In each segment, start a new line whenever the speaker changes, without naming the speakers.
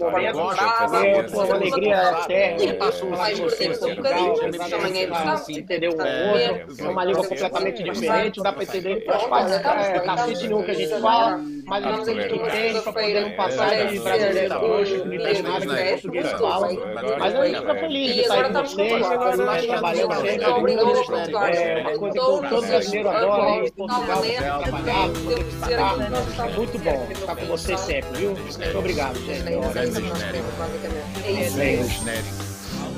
Vitória gosta fazer.
É, pô, uma alegria.
Passou
Mas você, Portugal, apesar
também
de
é assim.
um
É,
é uma língua completamente diferente, dá para entender faz parte é, nenhum que a gente fala, mas a gente entende para poder não passar de brasileiro hoje, que não entende nada que português fala. Mas a gente fica feliz de estar com vocês, nós trabalhando sempre, é uma coisa que todo brasileiro adora, ir Portugal, trabalhar, é muito bom estar com vocês sempre, viu? Muito obrigado, gente.
É
genérico.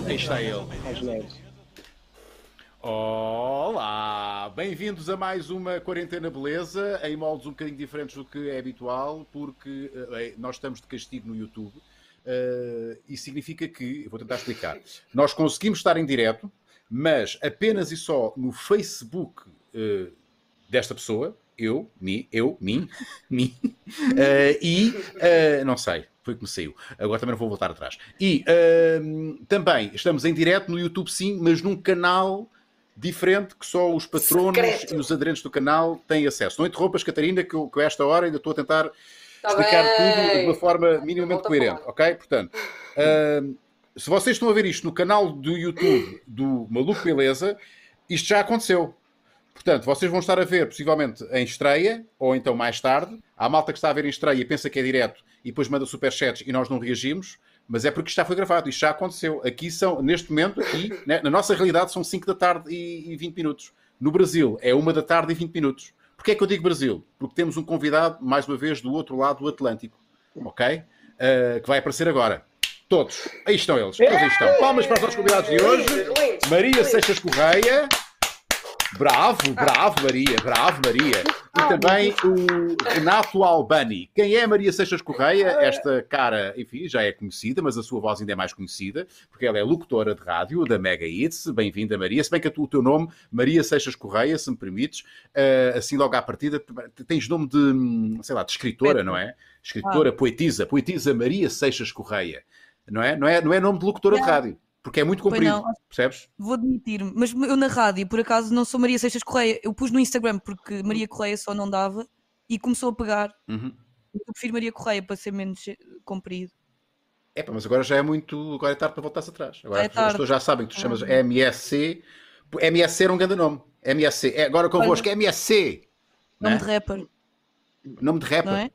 Aí está ele.
Aos neves.
Olá! Bem-vindos a mais uma Quarentena Beleza, em moldes um bocadinho diferentes do que é habitual, porque eh, nós estamos de castigo no YouTube. eh, e significa que, vou tentar explicar, nós conseguimos estar em direto, mas apenas e só no Facebook eh, desta pessoa, eu, mi, eu, mim, mim, e não sei, foi que me saiu. Agora também não vou voltar atrás. E ehm, também estamos em direto no YouTube, sim, mas num canal diferente que só os patronos
Secreto.
e os aderentes do canal têm acesso. Não interrompas, Catarina, que eu, que a esta hora ainda estou a tentar
Tá
explicar
bem.
tudo de uma forma minimamente
Volta a
coerente, ok? Portanto, ehm, se vocês estão a ver isto no canal do YouTube do Maluco Beleza, isto já aconteceu. Portanto, vocês vão estar a ver possivelmente em estreia, ou então mais tarde. Há malta que está a ver em estreia e pensa que é direto e depois manda superchats e nós não reagimos, mas é porque isto já foi gravado, isto já aconteceu. Aqui são, neste momento, aqui, né, na nossa realidade, são 5 da tarde e, e 20 minutos. No Brasil, é 1 da tarde e 20 minutos. Porquê é que eu digo Brasil? Porque temos um convidado, mais uma vez, do outro lado do Atlântico, ok? Uh, que vai aparecer agora. Todos. Aí estão eles. Todos aí estão. Palmas para os nossos convidados de hoje. Maria Seixas Correia. Bravo, bravo Maria, bravo Maria. E também o Renato Albani. Quem é Maria Seixas Correia? Esta cara, enfim, já é conhecida, mas a sua voz ainda é mais conhecida, porque ela é locutora de rádio da Mega Hits. Bem-vinda, Maria. Se bem que o teu nome, Maria Seixas Correia, se me permites, eh, assim logo à partida, tens nome de, sei lá, de escritora, não é? Escritora, poetisa, poetisa Maria Seixas Correia. Não é? Não é, não é nome de locutora de rádio, porque é muito comprido,
não.
percebes?
Vou admitir-me, mas eu na rádio, por acaso, não sou Maria Seixas Correia. Eu pus no Instagram porque Maria Correia só não dava e começou a pegar.
Uhum.
Eu prefiro Maria Correia para ser menos comprido.
É, mas agora já é muito. Agora é tarde para voltar-se atrás. Agora
É
as pessoas já sabem que tu chamas MSC. MSC era um grande nome. MSC. É, agora convosco, MSC.
Nome
Né?
de rapper,
Nome de rapper.
não é?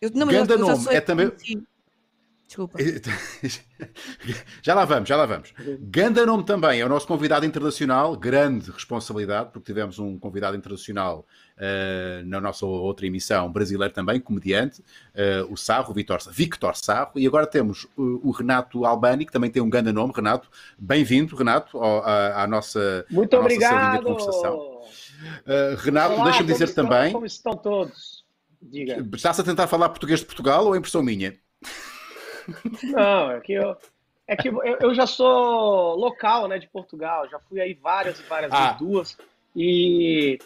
Eu, não,
Ganda
eu
nome, é também-
conhecido. Desculpa.
já lá vamos, já lá vamos. Ganda nome também é o nosso convidado internacional, grande responsabilidade, porque tivemos um convidado internacional eh, na nossa outra emissão, brasileiro também, comediante, eh, o Sarro, o Vitor, Victor Sarro, e agora temos o, o Renato Albani, que também tem um grande nome, Renato. Bem-vindo, Renato, ao- à, à nossa,
Muito
à nossa salinha de
obrigado!
conversação. Eh, Renato, deixa-me dizer
estão-
também,
Como estão todos? Diga.
estás a tentar falar português de Portugal ou é impressão minha?
Não, é que eu. É que eu, eu já sou local, né, de Portugal. Já fui aí várias e várias
Ah.
vezes, duas. E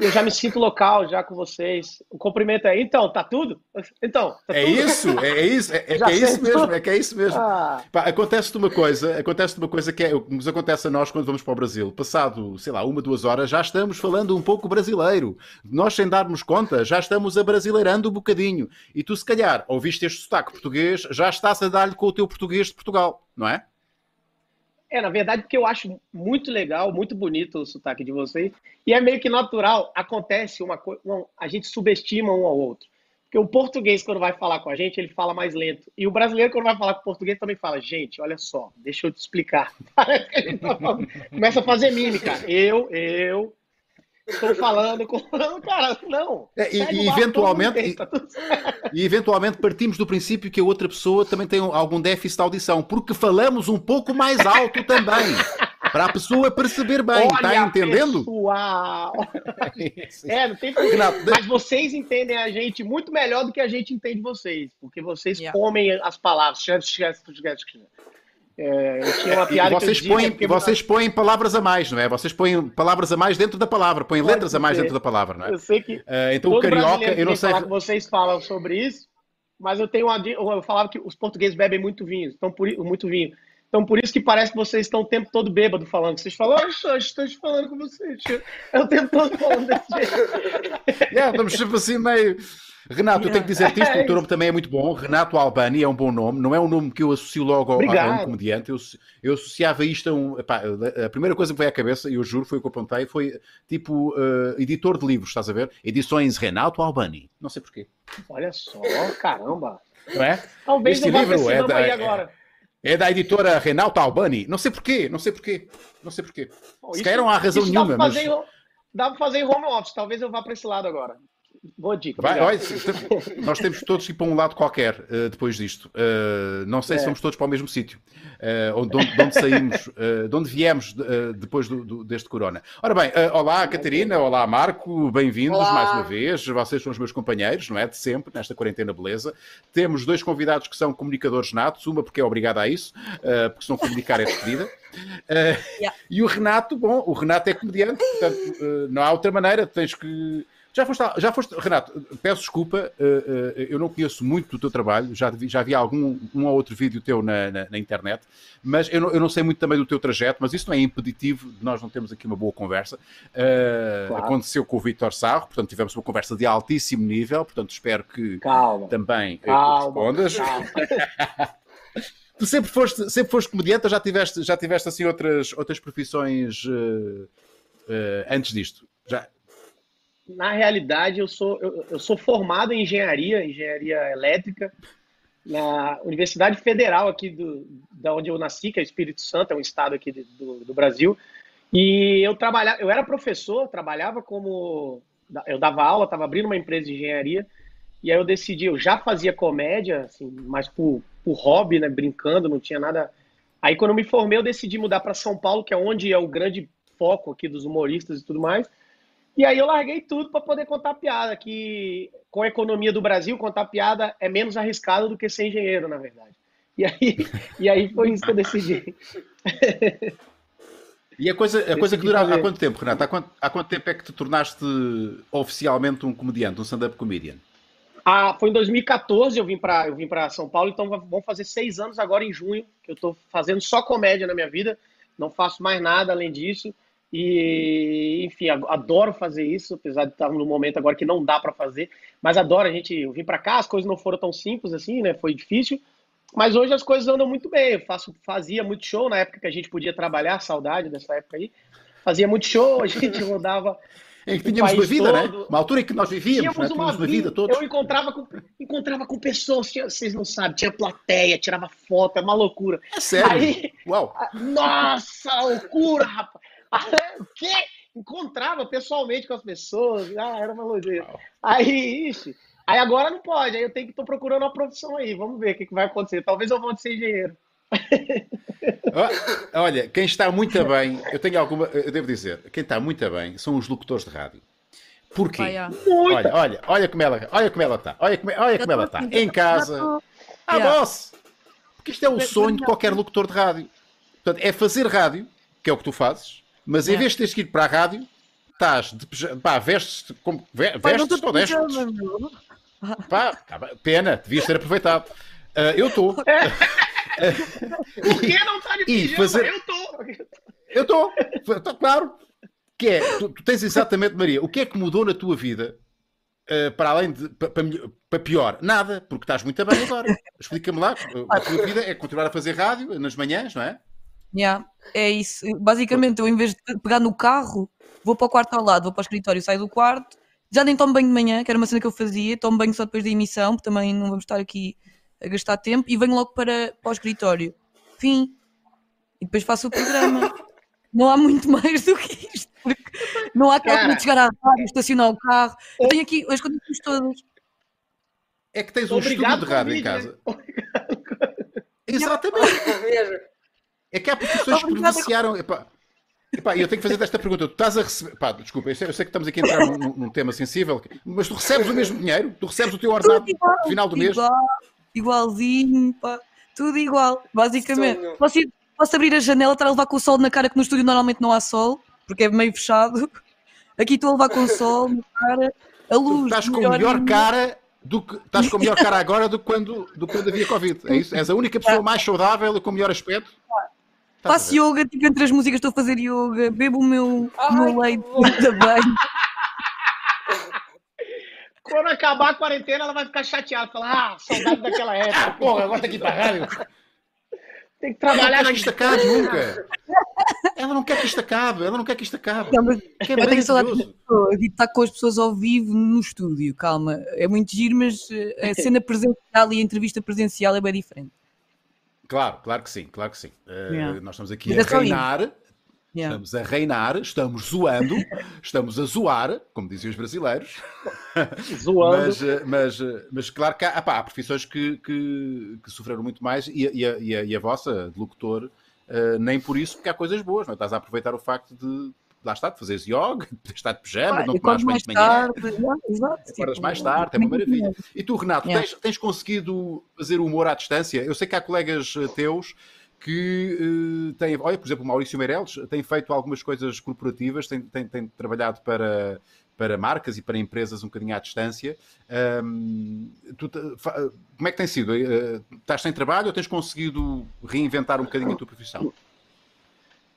eu já me sinto local já com vocês. O cumprimento é, então, tá tudo? Então, tá
É
tudo?
isso, é, é isso, é, é que é isso mesmo, é que é isso mesmo.
Ah,
Pá, acontece-te uma coisa, acontece uma coisa que é nos acontece a nós quando vamos para o Brasil. Passado, sei lá, uma, duas horas, já estamos falando um pouco brasileiro. Nós, sem darmos conta, já estamos a brasileirando um bocadinho. E tu, se calhar, ouviste este sotaque português, já estás a dar-lhe com o teu português de Portugal, não é?
É, na verdade, porque eu acho muito legal, muito bonito o sotaque de vocês. E é meio que natural. Acontece uma coisa. A gente subestima um ao outro. Porque o português, quando vai falar com a gente, ele fala mais lento. E o brasileiro, quando vai falar com o português, também fala: gente, olha só, deixa eu te explicar. Tá Começa a fazer mímica. Eu, eu. Estou falando com. Não, cara, não.
É, e- e eventualmente-
tem, tá.
E eventualmente partimos do princípio que a outra pessoa também tem algum déficit de audição, porque falamos um pouco mais alto também. Para a pessoa perceber bem, está
Olha,
entendendo?
Pessoal. É, não tem problema. Mas vocês entendem a gente muito melhor do que a gente entende vocês, porque vocês
Yeah.
comem as palavras. É, eu tinha uma
E
piada eu
vocês põem, e vocês põem palavras a mais, não é? Vocês põem palavras a mais dentro da palavra, põem
Pode
letras a mais
ser.
dentro da palavra, não é?
eu sei que
Ah, então o carioca, eu não sei.
vocês falam sobre isso, mas eu tenho uma, eu falava que os portugueses bebem muito vinho, então por, muito vinho. Então por isso que parece que vocês estão o tempo todo bêbado falando. Vocês falam, "Ai, só estou falando com vocês. É o tempo todo falando desse jeito.
Yeah, estamos sempre assim meio. Renato, eu tenho que dizer-te isto, o teu nome também é muito bom. Renato Albani é um bom nome, não é um nome que eu associo logo ao, a um comediante. Eu, eu associava isto a um. Epá, a primeira coisa que veio à cabeça, e eu juro, foi o que eu apontei, foi tipo uh, editor de livros, estás a ver? Edições Renato Albani. Não sei porquê.
Olha só, caramba.
Não é?
Talvez este livro é da, agora.
É, é da editora Renato Albani. Não sei porquê, não sei porquê. Não sei porquê. Bom, Se calhar não há razão nenhuma.
Mas... dá para fazer em home office, talvez eu vá para esse lado agora. Boa dica.
Vai, olha, nós temos todos que ir para um lado qualquer uh, depois disto. Uh, não sei é. se somos todos para o mesmo sítio. Uh, de, onde, de onde saímos, de onde viemos depois do, do, deste corona. Ora bem, olá Catarina, olá Marco, bem-vindos mais uma vez. Vocês são os meus companheiros, não é? De sempre, nesta quarentena beleza. Temos dois convidados que são comunicadores natos, uma porque é obrigada a isso, porque se não comunicar é despedida. Uh, yeah. E o Renato, bom, o Renato é comediante, portanto, uh, não há outra maneira, tens que já foste, já foste, Renato, peço desculpa, uh, uh, eu não conheço muito do teu trabalho, já, já vi algum um ou outro vídeo teu na, na, na internet, mas eu não, eu não, sei muito também do teu trajeto, mas isso não é impeditivo de nós não termos aqui uma boa conversa. Uh, claro. Aconteceu com o Vitor Sarro, portanto tivemos uma conversa de altíssimo nível, portanto espero que
calma,
também
calma,
respondas. Calma. tu sempre foste, sempre foste comediante ou já tiveste, já tiveste assim outras, outras profissões antes disto? Já,
na realidade, eu sou, eu, eu, sou formado em engenharia, engenharia elétrica, na Universidade Federal aqui do, da onde eu nasci, que é Espírito Santo, é um estado aqui do, do Brasil. E eu trabalhava, eu era professor, trabalhava como eu dava aula, estava abrindo uma empresa de engenharia. E aí eu decidi, eu já fazia comédia, assim, mas por, por hobby, né, brincando, não tinha nada. Aí quando eu me formei, eu decidi mudar para São Paulo, que é onde é o grande foco aqui dos humoristas e tudo mais. E aí eu larguei tudo para poder contar piada, que com a economia do Brasil, contar piada é menos arriscado do que ser engenheiro, na verdade. E aí, e aí foi isso que eu decidi.
E a coisa, a coisa que dura há quanto tempo, Renato? Há quanto, há quanto tempo é que te tornaste oficialmente um comediante, um stand-up comedian?
Ah, foi em 2014 eu vim para eu vim para São Paulo, então vão fazer seis anos agora em junho que eu estou fazendo só comédia na minha vida, não faço mais nada além disso. E, enfim, adoro fazer isso, apesar de estar num momento agora que não dá para fazer, mas adoro a gente eu vim para cá, as coisas não foram tão simples assim, né? Foi difícil, mas hoje as coisas andam muito bem. Eu faço, fazia muito show na época que a gente podia trabalhar, saudade dessa época aí. Fazia muito show, a gente rodava.
Em que tínhamos uma vida, né? todo. né? Uma altura em que nós vivíamos, tínhamos, né? uma, tínhamos uma vida, toda.
Eu encontrava com, encontrava com pessoas, tinha, vocês não sabem, tinha plateia, tirava foto, é uma loucura.
É sério? Aí,
Uau! Nossa, loucura, rapaz! O quê? Encontrava pessoalmente com as pessoas. Ah, era uma lojeira. Aí, ixi. Aí agora não pode, aí eu tenho que estar procurando uma profissão aí. Vamos ver o que, que vai acontecer. Talvez eu volte ser engenheiro.
Olha, quem está muito bem, eu tenho alguma, eu devo dizer, quem está muito bem são os locutores de rádio. Porquê? Olha, olha, olha como ela, olha como ela está, olha como, olha como ela está, em casa, à yeah. boss. Porque isto é o sonho de qualquer locutor de rádio. Portanto, é fazer rádio, que é o que tu fazes, mas em vez de teres que ir para a rádio, estás de pá, vestes como vestes ou destes. Pá, tá pena, devias ter aproveitado. Uh, eu estou. Por
que não está de pijama? Fazer... Eu estou.
Eu estou, está claro. Que é, tu, tu, tens exatamente, Maria, o que é que mudou na tua vida uh, para além de para, para, pior? Nada, porque estás muito bem agora. Explica-me lá, a tua vida é continuar a fazer rádio nas manhãs, não é?
Yeah, é isso. Basicamente, eu em vez de pegar no carro, vou para o quarto ao lado, vou para o escritório, saio do quarto, já nem tomo banho de manhã, que era uma cena que eu fazia, tomo banho só depois da emissão, porque também não vamos estar aqui a gastar tempo, e venho logo para, para o escritório. Fim. E depois faço o programa. não há muito mais do que isto, porque não há aquela de chegar à rádio, estacionar o carro. Eu tenho aqui as condições todas.
É que tens um Obrigado estúdio de rádio em casa. Exatamente. É que há profissões que beneficiaram. Epá, epá, eu tenho que fazer esta pergunta. Tu estás a receber. Pá, desculpa, eu sei, eu sei que estamos aqui a entrar num, num, tema sensível, mas tu recebes o mesmo dinheiro? Tu recebes o teu ordenado no final do mês?
Igual, igualzinho, pá, tudo igual, basicamente. Posso, ir, posso abrir a janela, estar a levar com o sol na cara, que no estúdio normalmente não há sol, porque é meio fechado. Aqui estou a levar com o sol na cara, a luz. Tu
estás com a melhor cara do que estás com a melhor cara agora do que quando, do quando havia Covid. É isso? És a única pessoa mais saudável e com o melhor aspecto.
Faço yoga, tipo, entre as músicas estou a fazer yoga, bebo o meu, Ai, meu leite também.
Quando acabar a quarentena, ela vai ficar chateada. Falar, ah, saudade daquela época. Porra, agora tem que ir pra rádio. Tem que trabalhar
Ela
na
não quer que isto acabe nunca. Ela não quer que isto acabe. Ela não quer que isto acabe.
Não, mas
Que é
eu tenho saudade de estar com as pessoas ao vivo no estúdio, calma. É muito giro, mas eh, a cena presencial e a entrevista presencial é bem diferente.
Claro, claro que sim, claro que sim. Eh,
Yeah.
Nós estamos aqui
Mas
a
é
reinar,
Yeah.
estamos a reinar, estamos zoando, estamos a zoar, como diziam os brasileiros.
zoando.
Mas, eh, mas, eh, mas claro que há, ah pá, há profissões que, que, que sofreram muito mais e, a- e a, e a- vossa, de locutor, eh, nem por isso, porque há coisas boas, não é? Estás a aproveitar o facto de, lá está, de fazeres yoga, de estar de pijama, de não tomares banho
mais
de manhã.
exato,
Acordas mais tarde, é uma maravilha. E tu, Renato, tens, tens conseguido fazer humor à distância? Eu sei que há colegas eh, teus que eh, têm, olha, por exemplo, o Maurício Meirelles tem feito algumas coisas corporativas, tem, tem, tem trabalhado para, para marcas e para empresas um bocadinho à distância. Ahm, tu como é que tem sido? Eh, Estás sem trabalho ou tens conseguido reinventar um bocadinho a tua profissão?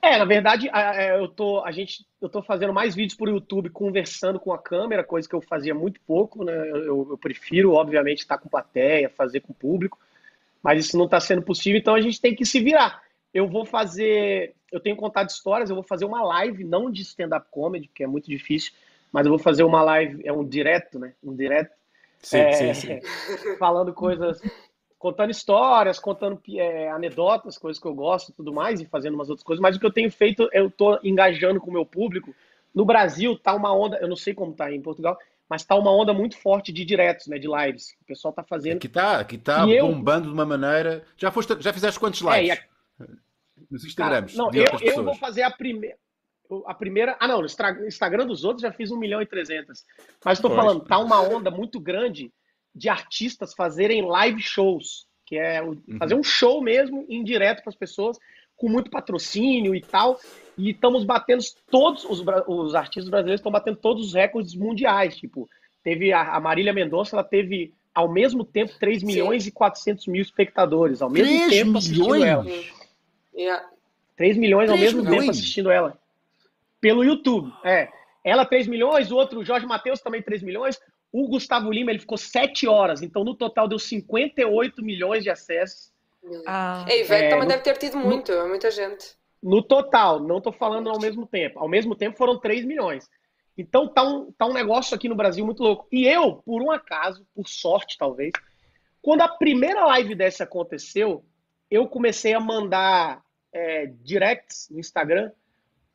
É, na verdade, eu tô, a gente, eu tô fazendo mais vídeos por YouTube conversando com a câmera, coisa que eu fazia muito pouco, né? Eu, eu prefiro, obviamente, estar com plateia, fazer com o público, mas isso não está sendo possível, então a gente tem que se virar. Eu vou fazer, eu tenho contado histórias, eu vou fazer uma live, não de stand-up comedy, que é muito difícil, mas eu vou fazer uma live, é um direto, né? Um direto,
Sim,
é,
sim, sim.
falando coisas, contando histórias, contando é, anedotas, coisas que eu gosto e tudo mais, e fazendo umas outras coisas. Mas o que eu tenho feito, eu tô engajando com o meu público. No Brasil tá uma onda, eu não sei como tá em Portugal, mas tá uma onda muito forte de diretos, né, de lives. O pessoal tá fazendo.
Aqui está, aqui está
E eu-
bombando de uma maneira. Já, foste, já fizeste quantos
É,
likes?
e a-
Nos
Cara,
Instagrams
não, eu, eu vou fazer a primeira. A primeira. Ah, não, no Instagram dos outros já fiz 1 milhão e 300. Mas estou falando, tá uma onda muito grande de artistas fazerem live shows, que é o-
Uhum.
fazer um show mesmo em direto para as pessoas, com muito patrocínio e tal. E estamos batendo todos os, os artistas brasileiros estão batendo todos os recordes mundiais. Tipo, teve a, a Marília Mendonça, ela teve ao mesmo tempo 3 milhões e 400 mil espectadores, ao mesmo
3
tempo assistindo
milhões?
ela.
Yeah.
3 milhões ao
3
mesmo
milhões?
tempo assistindo ela. Pelo YouTube. É. Ela 3 milhões, o outro, o Jorge Matheus, também 3 milhões. O Gustavo Lima, ele ficou 7 horas. Então, no total, deu 58 milhões de acessos.
Ah,
A Ivete
É,
também
no-
deve ter tido muito, muita gente.
No total, não tô falando ao mesmo tempo. Ao mesmo tempo foram 3 milhões. Então tá um, tá um negócio aqui no Brasil muito louco. E eu, por um acaso, por sorte talvez, quando a primeira live dessa aconteceu, eu comecei a mandar é, directs no Instagram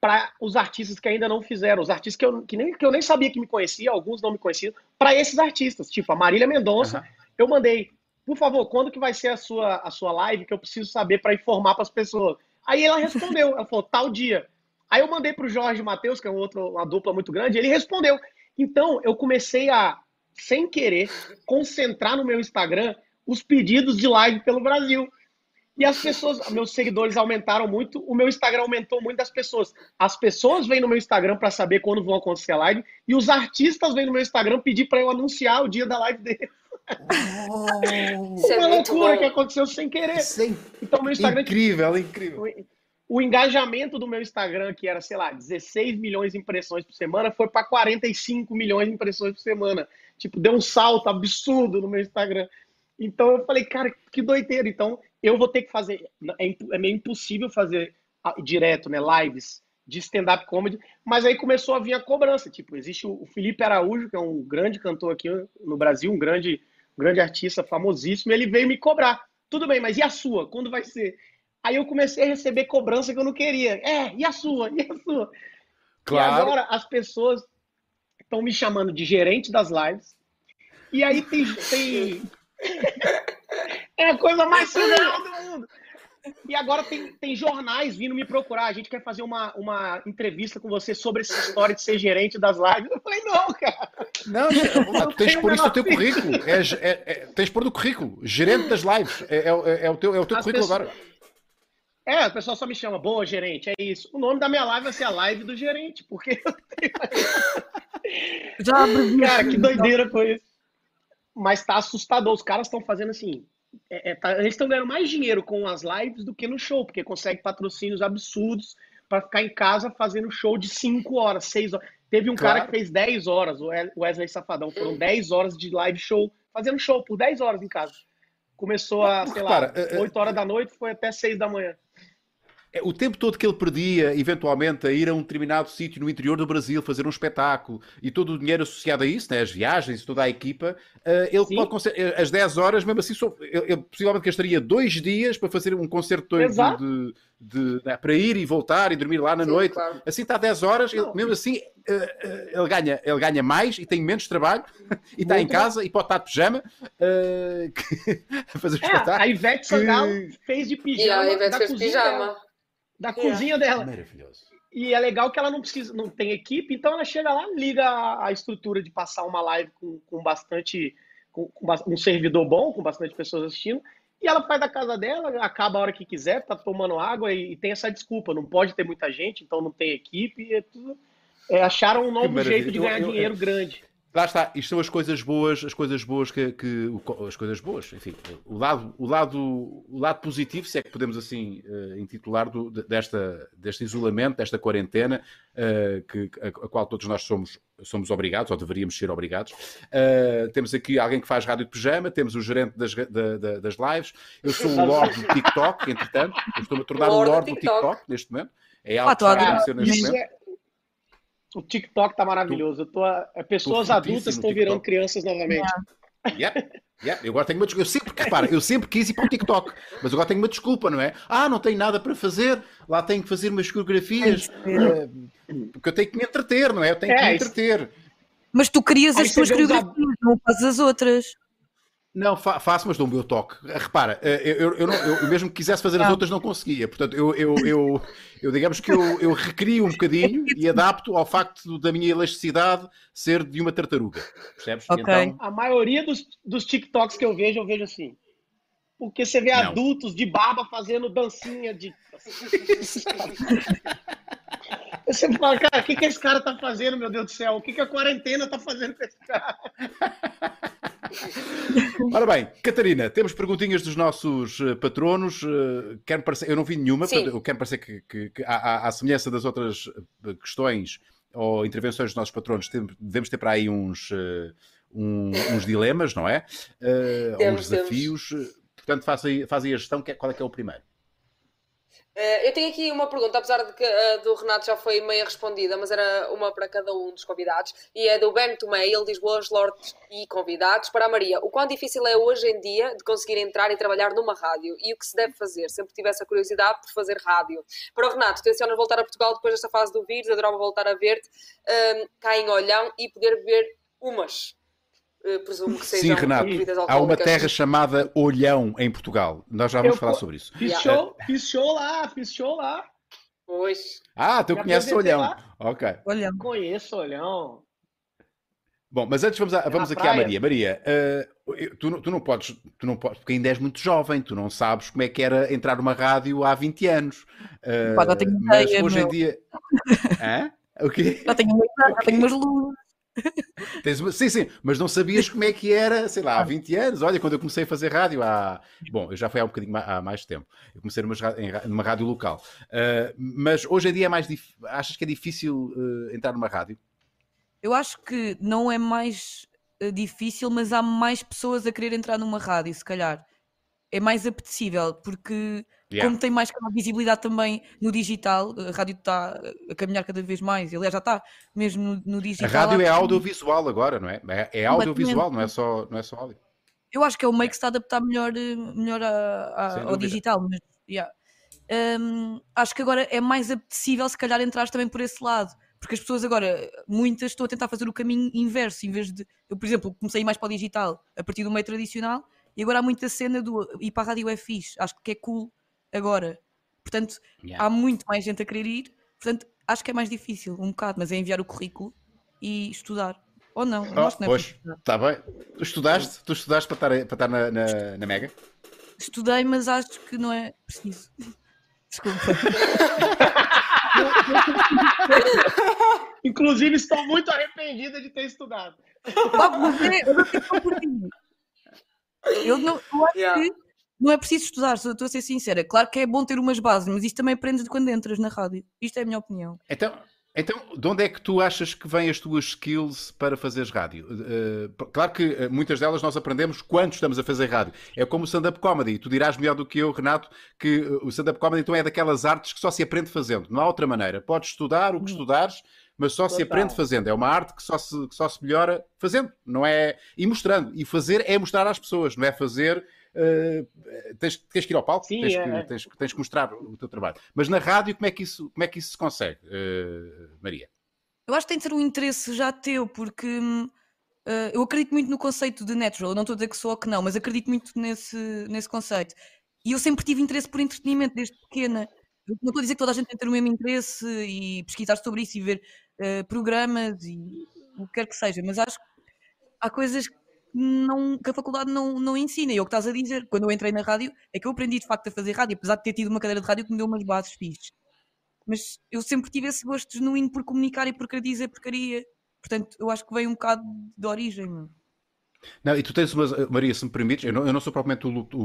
para os artistas que ainda não fizeram, os artistas que eu, que nem, que eu nem sabia que me conhecia, alguns não me conheciam, para esses artistas, tipo a Marília Mendonça,
Aham.
eu mandei, por favor, quando que vai ser a sua, a sua live que eu preciso saber para informar para as pessoas? Aí ela respondeu, ela falou, tal dia. Aí eu mandei para o Jorge Matheus, que é um outro, uma dupla muito grande, ele respondeu. Então eu comecei a, sem querer, concentrar no meu Instagram os pedidos de live pelo Brasil. E as pessoas, meus seguidores aumentaram muito, o meu Instagram aumentou muito das pessoas. As pessoas vêm no meu Instagram para saber quando vão acontecer a live, e os artistas vêm no meu Instagram pedir para eu anunciar o dia da live dele.
Isso é
Uma
muito
loucura que aconteceu sem querer.
Isso é
Então, meu Instagram
incrível, incrível.
o engajamento do meu Instagram, que era, sei lá, 16 milhões de impressões por semana, foi para 45 milhões de impressões por semana. Tipo, deu um salto absurdo no meu Instagram. Então eu falei, cara, que doideira. Então eu vou ter que fazer. É, é meio impossível fazer ah, direto, né? Lives de stand-up comedy. Mas aí começou a vir a cobrança. Tipo, existe o Felipe Araújo, que é um grande cantor aqui no Brasil, um grande, grande artista famosíssimo. Ele veio me cobrar. Tudo bem, mas e a sua? Quando vai ser? Aí eu comecei a receber cobrança que eu não queria. É, e a sua? E a sua? E
Claro.
agora as pessoas estão me chamando de gerente das lives. E aí tem. tem... é a coisa mais surreal. E agora tem, tem jornais vindo me procurar. A gente quer fazer uma, uma entrevista com você sobre essa história de ser gerente das lives. Eu falei, não, cara.
Não, tu tens pôr isso no teu currículo. É, é- é- tens pôr no currículo. Gerente das lives. É, é- é o teu, é o teu
As
currículo
pessoas-
agora.
É, o pessoal só me chama, boa, gerente, é isso. O nome da minha live vai ser a live do gerente, porque eu tenho
já.
Cara, que doideira foi isso. Mas tá assustador. Os caras estão fazendo assim. É- é, tá- eles estão ganhando mais dinheiro com as lives do que no show, porque consegue patrocínios absurdos para ficar em casa fazendo show de 5 horas, 6 horas. Teve um
Claro.
cara que fez 10 horas, o We- Wesley Safadão. Foram 10 horas de live show, fazendo show por 10 horas em casa. Começou a, sei lá,
repara, eh, eh,
8 horas da noite, foi até 6 da manhã.
É, O tempo todo que ele perdia, eventualmente, a ir a um determinado sítio no interior do Brasil fazer um espetáculo e todo o dinheiro associado a isso, né, as viagens, toda a equipa, eh, ele
Sim.
pode eh, as 10 horas, mesmo assim, só- ele, possivelmente gastaria dois dias para fazer um concerto de, de- de- né, para ir e voltar e dormir lá na
Sim,
noite.
claro.
Assim está 10 horas, ele- mesmo assim eh, ele, ganha, ele ganha mais e tem menos trabalho e está em casa e pode estar de pijama eh, a fazer o
É,
espetáculo.
a Ivete
que-
fez de
E
pijama
a Ivete fez
cozinha
pijama.
Da cozinha dela.
Maravilhoso.
E é legal que ela não precisa, não tem equipe, então ela chega lá, liga a, a estrutura de passar uma live com, com bastante, com, com um servidor bom, com bastante pessoas assistindo, e ela faz da casa dela, acaba a hora que quiser, tá tomando água e, e tem essa desculpa, não pode ter muita gente, então não tem equipe, e é tudo- é, acharam um novo jeito de
Eu-
ganhar
eu-
dinheiro grande.
Lá está, isto são as coisas boas, as coisas boas que, que- o as coisas boas, enfim, o lado, o lado, o lado positivo, se é que podemos assim eh, intitular do- de- desta, deste isolamento, desta quarentena, eh, que, a, a qual todos nós somos, somos obrigados, ou deveríamos ser obrigados. Eh, temos aqui alguém que faz rádio de pijama, temos o gerente das, da- da- das lives, eu sou o Lorde do TikTok, entretanto, estou-me a tornar o
Lorde do TikTok.
TikTok neste momento. É algo
Ah,
que está a acontecer neste momento.
É- O TikTok tá maravilhoso. Eu tô, a- pessoas adultas estão virando crianças novamente.
Yep, yep. Eu agora tenho uma desculpa. Eu sempre, repara, eu sempre quis ir para o TikTok, mas agora tenho uma desculpa, não é? Ah, não tenho nada para fazer, lá tenho que fazer umas coreografias, eh, porque eu tenho que me entreter, não é? Eu tenho que
É,
me
isso-
entreter.
Mas tu crias as tuas coreografias, não fazes as outras.
Não, fa faço, mas dou o meu toque. Repara, eh, eu, eu, eu não- eu mesmo que quisesse fazer as
Não.
outras, não conseguia. Portanto, eu, eu, eu, eu digamos que eu, eu recrio um bocadinho e adapto ao facto da minha elasticidade ser de uma tartaruga. Percebes?
Ok.
Então,
A maioria dos, dos TikToks que eu vejo, eu vejo assim. Porque você vê
Não.
adultos de barba fazendo dancinha de. Você fala, cara, o que, que esse cara tá fazendo, meu Deus do céu? O que, que a quarentena tá fazendo com esse cara?
Ora bem, Catarina, temos perguntinhas dos nossos eh, patronos. eh, quero parecer, eu não vi nenhuma,
Sim.
portanto, eu quero parecer que, que, que à, à- semelhança das outras eh, questões ou intervenções dos nossos patronos, devemos ter para aí uns, um- uns dilemas, não é? Ou
Temos,
uns desafios. Eh, Portanto, faz aí, faz aí a gestão. é- Qual é que é o primeiro?
Eh, eu tenho aqui uma pergunta, apesar de que a do Renato já foi meia respondida, mas era uma para cada um dos convidados, e é do Ben Tomei, ele diz boas lordes e convidados. Para a Maria, o quão difícil é hoje em dia de conseguir entrar e trabalhar numa rádio e o que se deve fazer? Sempre tive essa curiosidade por fazer rádio. Para o Renato, tencionas voltar a Portugal depois desta fase do vírus, adorava voltar a ver-te ehm, cá em Olhão e poder beber umas. Eh, presumo que
Sim,
sejam
Renato.
bebidas
Há uma terra chamada Olhão em Portugal. Nós já vamos
Eu
falar sobre isso.
Fiz
Yeah.
show, fiz show lá, fiz show lá.
Pois.
Ah, tu conheces Olhão.
lá.
Ok.
Olha,
Conheço, olhão.
Bom, mas antes vamos, a- vamos
na
aqui à
praia.
Maria. Maria, eh, eu- tu, não- tu não podes, tu não podes, porque ainda és muito jovem, tu não sabes como é que era entrar numa rádio há 20 anos. Eh,
Pá, já tenho
mas
ideia,
hoje em
meu.
dia. Hã? O quê?
já tenho, já tenho umas luzes.
Tens uma- Sim, sim, mas não sabias como é que era, sei lá, há 20 anos. Olha, quando eu comecei a fazer rádio há. Bom, eu já foi há um bocadinho há mais tempo. Eu comecei numa, numa rádio local. Eh, mas hoje em dia é mais difícil. Achas que é difícil eh, entrar numa rádio?
Eu acho que não é mais eh, difícil, mas há mais pessoas a querer entrar numa rádio, se calhar. É mais apetecível, porque
Yeah.
como tem mais visibilidade também no digital, a rádio está a caminhar cada vez mais, aliás já está mesmo no, no
A
digital.
rádio é audiovisual agora, não é? É, é audiovisual, não é só, não é só áudio.
Eu acho que é o meio que se está a adaptar melhor, eh, melhor a- a- ao digital, mas yeah. Hum, acho que agora é mais apetecível se calhar entrar também por esse lado, porque as pessoas agora, muitas estão a tentar fazer o caminho inverso, em vez de eu, por exemplo, comecei mais para o digital a partir do meio tradicional e agora há muita cena do ir para a rádio é fixe, acho que é cool agora. Portanto,
Yeah.
há muito mais gente a querer ir, portanto, acho que é mais difícil, um bocado, mas é enviar o currículo e estudar. Ou não,
Oh,
não é
pois, está bem. Tu estudaste? Tu estudaste para estar, para estar na, na, na Mega?
Estudei, mas acho que não é preciso. Desculpa.
Inclusive, estou muito arrependida de ter estudado.
É- por ti. Eu não, eu acho
Yeah.
que não é preciso estudar, só estou a ser sincera. Claro que é bom ter umas bases, mas isto também aprendes de quando entras na rádio. Isto é a minha opinião.
Então, Então, de onde é que tu achas que vêm as tuas skills para fazeres rádio? Uh, claro que uh, muitas delas nós aprendemos quando estamos a fazer rádio. É como o stand-up comedy. Tu dirás melhor do que eu, Renato, que uh, o stand-up comedy então é daquelas artes que só se aprende fazendo. Não há outra maneira. Podes estudar o que hum. estudares, mas só Total. se aprende fazendo. É uma arte que só, se, que só se melhora fazendo, não é? E mostrando. E fazer é mostrar às pessoas, não é fazer uh, tens, tens, que ir ao palco, Sim, tens, é. que, tens, tens, que mostrar o teu trabalho. Mas na rádio, como é que isso, como é que isso se consegue, uh, Maria?
Eu acho que tem de ser um interesse já teu, porque uh, eu acredito muito no conceito de natural. Eu não estou a dizer que sou ou que não, mas acredito muito nesse, nesse conceito. E eu sempre tive interesse por entretenimento desde pequena. Eu não estou a dizer que toda a gente tem que ter o mesmo interesse e pesquisar sobre isso e ver uh, programas e o que quer que seja, mas acho que há coisas não, que a faculdade não, não ensina. E é o que estás a dizer. Quando eu entrei na rádio, é que eu aprendi de facto a fazer rádio, apesar de ter tido uma cadeira de rádio que me deu umas bases fixes. Mas eu sempre tive esse gosto genuíno por comunicar e por querer dizer porcaria. Portanto, eu acho que vem um bocado de origem.
Não, e tu tens uma. Maria, se me permites, eu não, eu não sou propriamente o, o,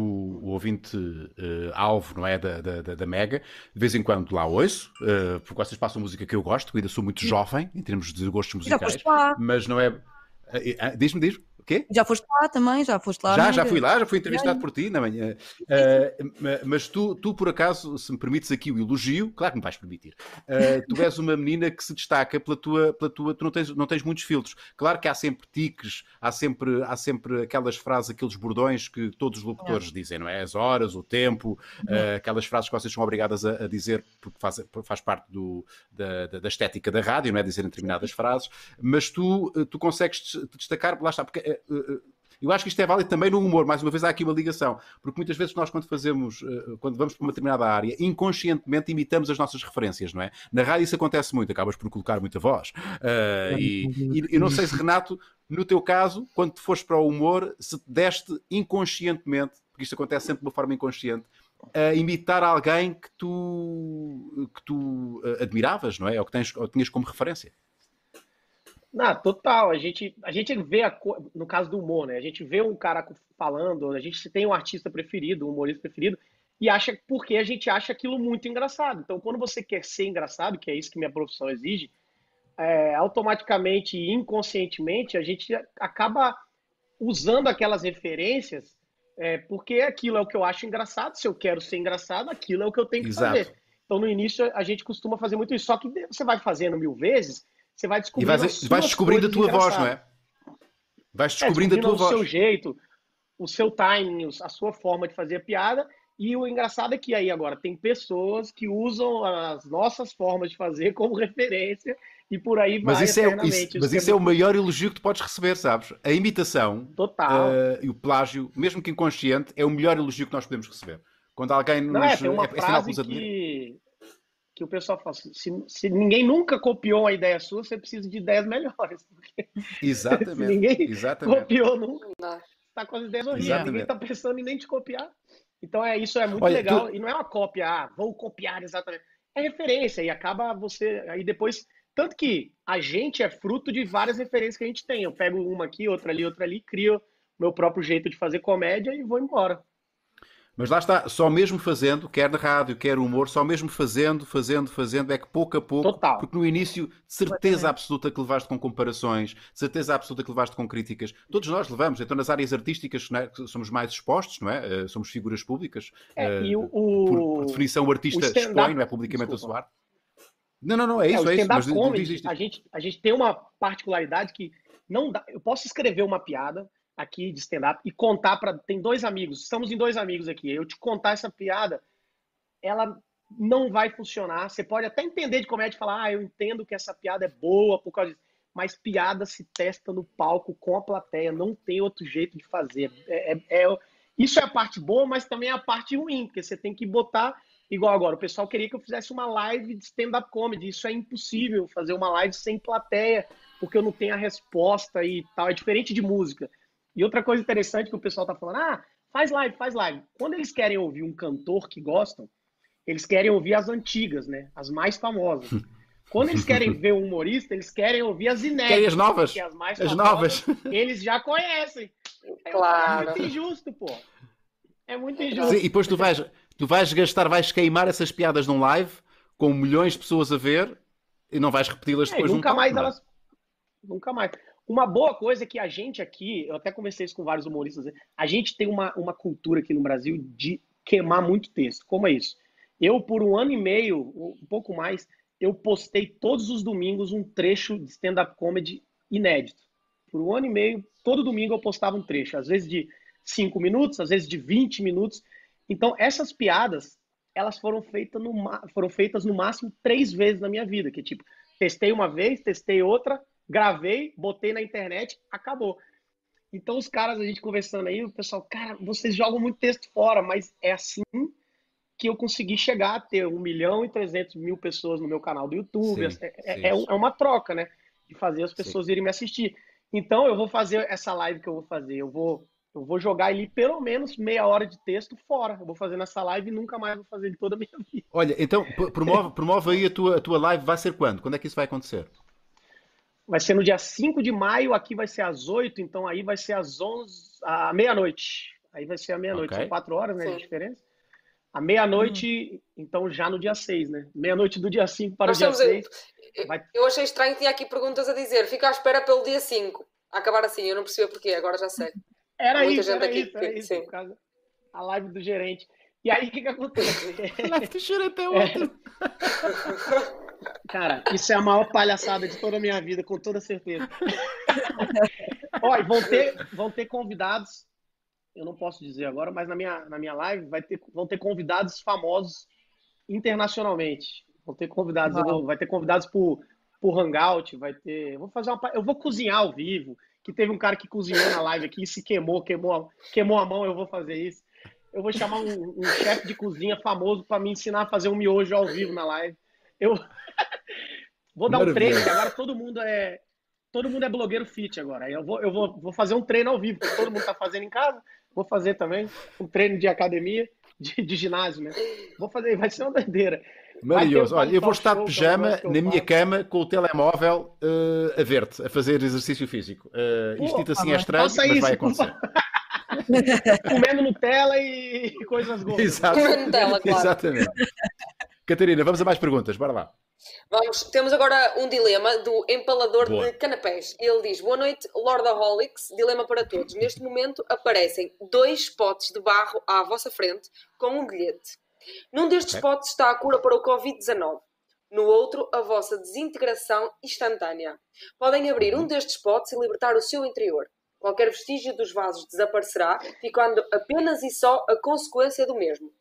o ouvinte uh, alvo, não é? Da, da, da, Mega. De vez em quando lá ouço, uh, porque vocês passam música que eu gosto, ainda sou muito jovem em termos de gostos musicais. Mas não é. Uh, diz-me, diz-me. O quê?
Já foste lá também, já foste lá.
Já, já fui lá, já fui entrevistado por ti na manhã. Uh, mas tu, tu, por acaso, se me permites aqui o elogio, claro que me vais permitir, uh, tu és uma menina que se destaca pela tua. Pela tua tu não tens, não tens muitos filtros. Claro que há sempre tiques, há sempre, há sempre aquelas frases, aqueles bordões que todos os locutores é. dizem, não é? As horas, o tempo, uh, aquelas frases que vocês são obrigadas a, a dizer porque faz, faz parte do, da, da, estética da rádio, não é? Dizer determinadas frases, mas tu, tu consegues te destacar, lá está, porque eh, eh, eu acho que isto é válido também no humor. Mais uma vez, há aqui uma ligação. Porque muitas vezes nós, quando fazemos, eh, quando vamos para uma determinada área, inconscientemente imitamos as nossas referências, não é? Na rádio isso acontece muito, acabas por colocar muita voz. Uh, e, e eu não sei se, Renato, no teu caso, quando te foste para o humor, se te deste inconscientemente, porque isto acontece sempre de uma forma inconsciente, a imitar alguém que tu, que tu admiravas, não é? Ou que, tens, ou tinhas como referência.
Não, total. A gente, a gente vê, a, no caso do humor, né? A gente vê um cara falando, a gente tem um artista preferido, um humorista preferido, e acha porque a gente acha aquilo muito engraçado. Então, quando você quer ser engraçado, que é isso que minha profissão exige, é, automaticamente e inconscientemente a gente acaba usando aquelas referências é, porque aquilo é o que eu acho engraçado. Se eu quero ser engraçado, aquilo é o que eu tenho que Exato. fazer. Então, no início, a gente costuma fazer muito isso. Só que você vai fazendo mil vezes, você vai descobrindo.
E vais, vais descobrindo a tua voz, não é? Vais descobrindo, é, descobrindo a tua
o
voz.
O seu jeito, o seu timing, a sua forma de fazer a piada. E o engraçado é que aí agora tem pessoas que usam as nossas formas de fazer como referência e por aí vai.
Mas isso, é, isso, mas isso é, é o maior elogio que tu podes receber, sabes? A imitação
Total.
Uh, e o plágio, mesmo que inconsciente, é o melhor elogio que nós podemos receber. Quando alguém nos. Não,
é, tem uma é, é frase que que o pessoal fala assim, se, se, ninguém nunca copiou a ideia sua, você precisa de ideias melhores.
Exatamente.
ninguém
exatamente.
copiou nunca, está com as ideias horríveis, ninguém está pensando em nem te copiar. Então é isso é muito Olha, legal tu... e não é uma cópia, ah, vou copiar exatamente. É referência e acaba você aí depois tanto que a gente é fruto de várias referências que a gente tem. Eu pego uma aqui, outra ali, outra ali, crio meu próprio jeito de fazer comédia e vou embora.
Mas lá está, só mesmo fazendo, quer na rádio, quer humor, só mesmo fazendo, fazendo, fazendo, é que pouco a pouco,
Total.
porque no início, de certeza absoluta que levaste com comparações, de certeza absoluta que levaste com críticas, todos nós levamos, então nas áreas artísticas é? somos mais expostos, não é? Uh, somos figuras públicas,
é, uh,
o, por, por, definição o artista o expõe, não é? Publicamente Desculpa. a soar. Não, não, não, é, é isso, é isso. Mas
comedy, a, gente, a gente tem uma particularidade que não dá, eu posso escrever uma piada, aqui de stand-up e contar para. Tem dois amigos, estamos em dois amigos aqui. Eu te contar essa piada, ela não vai funcionar. Você pode até entender de comédia e falar, ah, eu entendo que essa piada é boa por causa disso. Mas piada se testa no palco com a plateia, não tem outro jeito de fazer. É, é, é, isso é a parte boa, mas também é a parte ruim, porque você tem que botar. Igual agora, o pessoal queria que eu fizesse uma live de stand-up comedy. Isso é impossível, fazer uma live sem plateia, porque eu não tenho a resposta e tal. É diferente de música. E outra coisa interessante que o pessoal tá falando, ah, faz live, faz live. Quando eles querem ouvir um cantor que gostam, eles querem ouvir as antigas, né? As mais famosas. Quando eles querem ver um humorista, eles querem ouvir as inéditas. Querem
as novas.
as mais
as novas.
Eles já conhecem.
É claro.
muito injusto, pô. É muito injusto. Sim,
e depois tu vais, tu vais gastar, vais queimar essas piadas num live com milhões de pessoas a ver e não vais repeti-las é, depois.
É, nunca mais elas. Nunca mais. Uma boa coisa é que a gente aqui, eu até conversei isso com vários humoristas, a gente tem uma, uma cultura aqui no Brasil de queimar muito texto. Como é isso? Eu, por um ano e meio, um pouco mais, eu postei todos os domingos um trecho de stand-up comedy inédito. Por um ano e meio, todo domingo eu postava um trecho, às vezes de 5 minutos, às vezes de 20 minutos. Então, essas piadas, elas foram feitas no, foram feitas no máximo três vezes na minha vida, que tipo, testei uma vez, testei outra, gravei, botei na internet, acabou. Então, os caras, a gente conversando aí, o pessoal, cara, vocês jogam muito texto fora, mas é assim que eu consegui chegar a ter 1 milhão e 300 mil pessoas no meu canal do YouTube. Sim, é, é, é, é, uma troca, né? De fazer as pessoas sim. irem me assistir. Então, eu vou fazer essa live que eu vou fazer. Eu vou, eu vou jogar ali pelo menos meia hora de texto fora. Eu vou fazer nessa live e nunca mais vou fazer de toda a minha vida.
Olha, então, promove, promove aí a tua, a tua live. Vai ser quando? Quando é que isso vai acontecer?
Vai ser no dia 5 de maio, aqui vai ser às 8, então aí vai ser às 11, à meia-noite. Aí vai ser à meia-noite, okay. são quatro horas né, de diferença. À meia-noite, hum. então já no dia 6, né? Meia-noite do dia 5 para Nós o dia 6.
Eu, vai... eu achei estranho que tinha aqui perguntas a dizer. Fica à espera pelo dia 5. Acabar assim, eu não percebi porquê, agora já sei.
Era Muita isso, gente era aqui isso, era isso, causa... a live do gerente. E aí, o que que acontece?
a live do gerente é outra.
Cara, isso é a maior palhaçada de toda a minha vida, com toda certeza. Olha, vão ter, vão ter convidados eu não posso dizer agora, mas na minha, na minha live vai ter, vão ter convidados famosos internacionalmente. Vão ter convidados, vou, vai ter convidados por, por Hangout, vai ter. Eu vou fazer uma. Eu vou cozinhar ao vivo. Que teve um cara que cozinhou na live aqui e se queimou, queimou, queimou a mão, eu vou fazer isso. Eu vou chamar um, um chefe de cozinha famoso para me ensinar a fazer um miojo ao vivo na live. Eu vou dar um treino, agora todo mundo é todo mundo é blogueiro fit agora. Eu vou eu vou, vou fazer um treino ao vivo, que todo mundo está fazendo em casa. Vou fazer também um treino de academia, de, de ginásio, né? Vou fazer, vai ser uma doideira.
Maravilhoso. Olha, eu vou estar de pijama na minha cama com o telemóvel uh, a ver-te, a fazer exercício físico. Uh, isto dito assim é estranho, mas isso, vai acontecer.
Comendo Nutella e coisas gordas.
Exato. Comendo Nutella, claro. Exatamente. Catarina, vamos a mais perguntas, bora lá.
Vamos, temos agora um dilema do empalador Boa. de canapés. Ele diz: Boa noite, Lordaholics. Dilema para todos. Neste momento aparecem dois potes de barro à vossa frente com um bilhete. Num destes é. potes está a cura para o Covid-19. No outro, a vossa desintegração instantânea. Podem abrir um uhum. destes potes e libertar o seu interior. Qualquer vestígio dos vasos desaparecerá, ficando apenas e só a consequência do mesmo.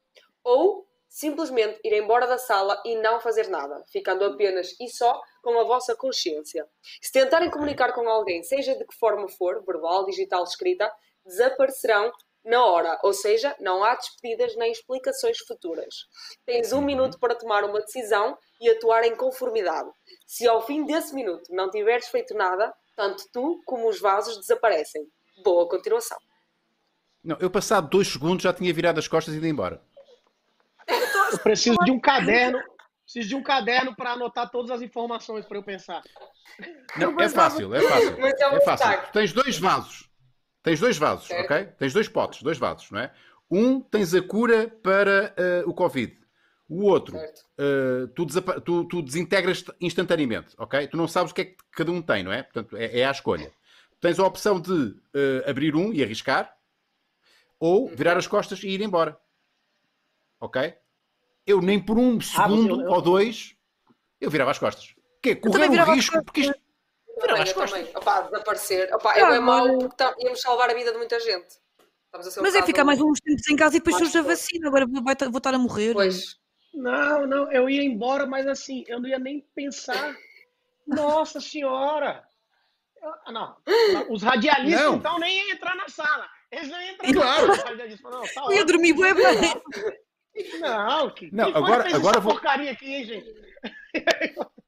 Ou simplesmente ir embora da sala e não fazer nada, ficando apenas e só com a vossa consciência. Se tentarem comunicar com alguém, seja de que forma for, verbal, digital, escrita, desaparecerão na hora, ou seja, não há despedidas nem explicações futuras. Tens um uhum. minuto para tomar uma decisão e atuar em conformidade. Se ao fim desse minuto não tiveres feito nada, tanto tu como os vasos desaparecem. Boa continuação.
Não, eu passado dois segundos já tinha virado as costas e ido embora.
Eu preciso de um caderno. Preciso de um caderno para anotar todas as informações para eu pensar.
Não, é fácil, é fácil. É, é fácil. tens dois vasos. Tens dois vasos, certo. ok? Tens dois potes, dois vasos, não é? Um tens a cura para uh, o Covid. O outro, uh, tu, tu, tu, desintegras instantaneamente, ok? Tu não sabes o que é que cada um tem, não é? Portanto, é, é a escolha. Tens a opção de uh, abrir um e arriscar, ou virar as costas e ir embora. Ok? Eu nem por um ah, segundo ah, eu, eu... ou dois eu virava as costas. Que é correr um risco, porque isto.
Virava as costas. Também. Opa, desaparecer. Opa, é bem mau porque tá, íamos salvar a vida de muita gente.
Mas é ficar mais uns tempos em casa e depois surge a vacina. Agora vou, vou estar a morrer.
Pois.
Não, não, eu ia embora, mas assim, eu não ia nem pensar. Nossa Senhora! Eu, não, os radialistas não. então nem iam entrar na sala. Eles não iam entrar claro. na sala. Não,
tá eu ia dormir bem.
Não, que,
não agora, agora vou...
porcaria aqui, hein, gente?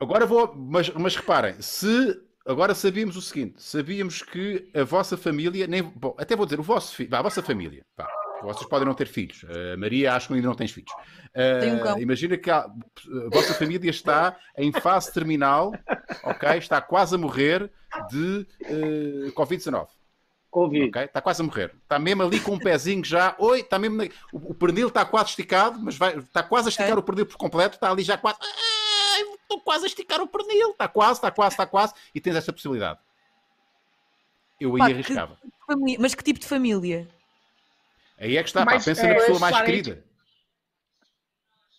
Agora vou, mas, mas reparem, se agora sabíamos o seguinte, sabíamos que a vossa família, nem, bom, até vou dizer, o vosso filho, a vossa família, pá, vocês podem não ter filhos. A Maria acho que ainda não tens filhos. Uh, um imagina que a, a, vossa família está em fase terminal, ok? Está quase a morrer de uh, Covid-19.
Covid.
Okay? Está quase a morrer. Está mesmo ali com um pezinho já. Oi, está mesmo. Na... O, o pernil está quase esticado, mas vai... está quase a esticar é. o pernil por completo. Está ali já quase. estou quase a esticar o pernil, está quase, está quase, está quase, e tens essa possibilidade. Eu aí
Pá, que-
arriscava.
Família- Mas que tipo de família?
Aí é que está, pá,
Mas,
pensa
é,
na pessoa mais querida.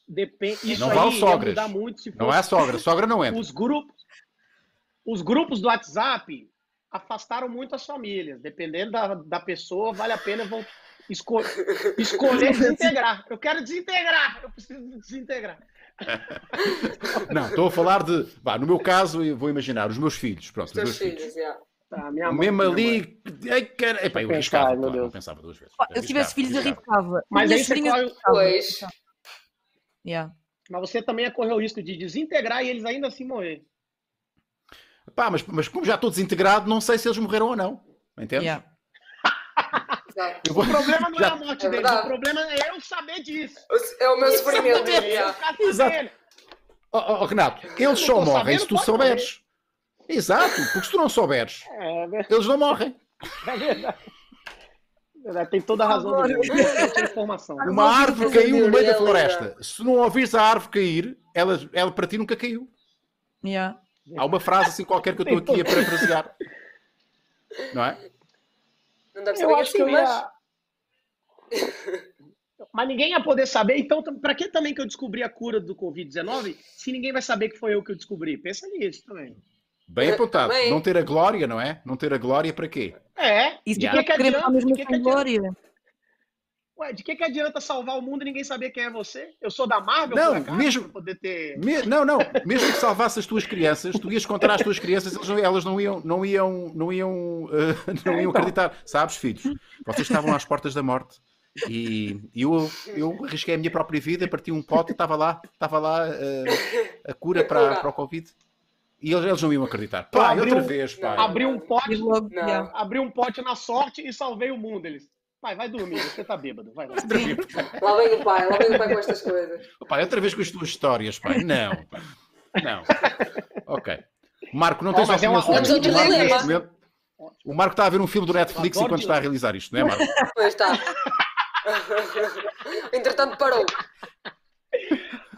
Depende. Isso
Não vale sogras.
muito se
Não é a sogra, sogra não entra.
os grupos. Os grupos do WhatsApp afastaram muito as famílias. Dependendo da, da pessoa, vale a pena vão esco- escolher desintegrar. Eu quero desintegrar. Eu preciso desintegrar.
Não, estou a falar de. Vá, no meu caso, eu vou imaginar os meus filhos. Pronto,
Os
meus filhos.
filhos, yeah.
Tá, minha mãe-
Mesmo ali. Ai, cara... Epá, eu arriscava, claro, não pensava duas vezes.
Eu se tivesse filhos
arriscava.
arriscava.
Mas aí você
sobrinhas
corre-.
Pois.
Yeah.
Mas você também ia correr o risco de desintegrar e eles ainda assim morrer.
Pá, mas, mas como já estou desintegrado, não sei se eles morreram ou não. Entendes?
Yeah.
Vou-
O problema não é a morte
É
deles,
verdade.
o problema é eu saber disso.
É o meu sofrimento.
Eu
yeah.
ficar
Exato. Oh, oh, Renato, eles só morrem
sabendo,
se tu souberes. Exato, porque se tu não souberes,
É, é
eles não morrem.
verdade. É verdade, Tem toda a razão do mundo. Essa informação.
Uma árvore caiu no meio da floresta. Se não ouvires a árvore cair, ela, ela para ti nunca caiu.
Yeah.
Há uma frase assim qualquer que eu estou aqui a parafrasear. Não é?
Não deve ser
Eu
bem
acho que
assim,
eu
mas.
ia. Mas ninguém ia poder saber, então pra que também que eu descobri a cura do Covid-19 se ninguém vai saber que foi eu que eu descobri? Pensa nisso também.
Bem apontado.
Também.
Não ter a glória, não é? Não ter a glória para quê?
É,
E
de
Yeah.
que, De que, que
sem
adianta?
glória?
Ué, de que, que adianta salvar o mundo e ninguém saber quem é você? Eu sou da Marvel,
Não,
por acaso,
mesmo-
pra poder ter.
Me- não, não. Mesmo que salvasse as tuas crianças, tu ias contar às tuas crianças, elas não, elas não iam, não iam, não iam, eh, não iam acreditar. Sabes, filhos? Vocês estavam às portas da morte. E eu, eu arrisquei a minha própria vida, parti um pote e estava lá, estava lá eh, a cura para, para o Covid. E eles, eles não iam acreditar. Pai,
Abri
outra
um-
vez, pai.
Abri um pote,
Não.
abri um pote na sorte e salvei o mundo. Eles. Pai, vai dormir, você tá bêbado. Vai, vai.
Lá vem o pai, lá vem o pai com estas coisas.
Pai, outra vez com as tuas histórias, pai. Não. Não. Ok. Marco, não tens
mas é uma-
sobre O Marco, O está a ver um filme do Netflix enquanto está a realizar isto, não é, Marco?
Pois está. Entretanto parou.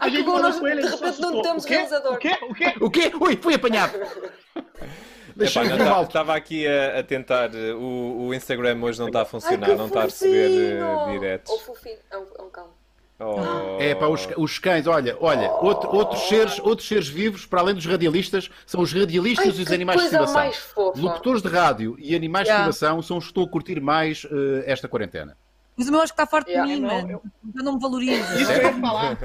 A
Ai, que
gente
bom, nós
com ele,
de repente não temos
o
realizador.
O quê? O quê?
O quê? Ui, fui apanhado. Deixa-me ver mal.
Estava aqui a, a tentar. O, o Instagram hoje não está a funcionar, não está a receber eh, diretos.
Ou fofinho. É um, é um cão.
Oh.
É para os, os cães, olha, olha, outro- outros, seres, outros seres vivos, para além dos radialistas, são os radialistas
Ai,
e os animais de estimação. Locutores de rádio e animais
Yeah.
de estimação são os que estão a curtir mais eh, esta quarentena.
Mas o meu acho que está farto
Yeah.
de mim,
Não,
mano. Eu não me valorizo.
Isso que eu ia falar.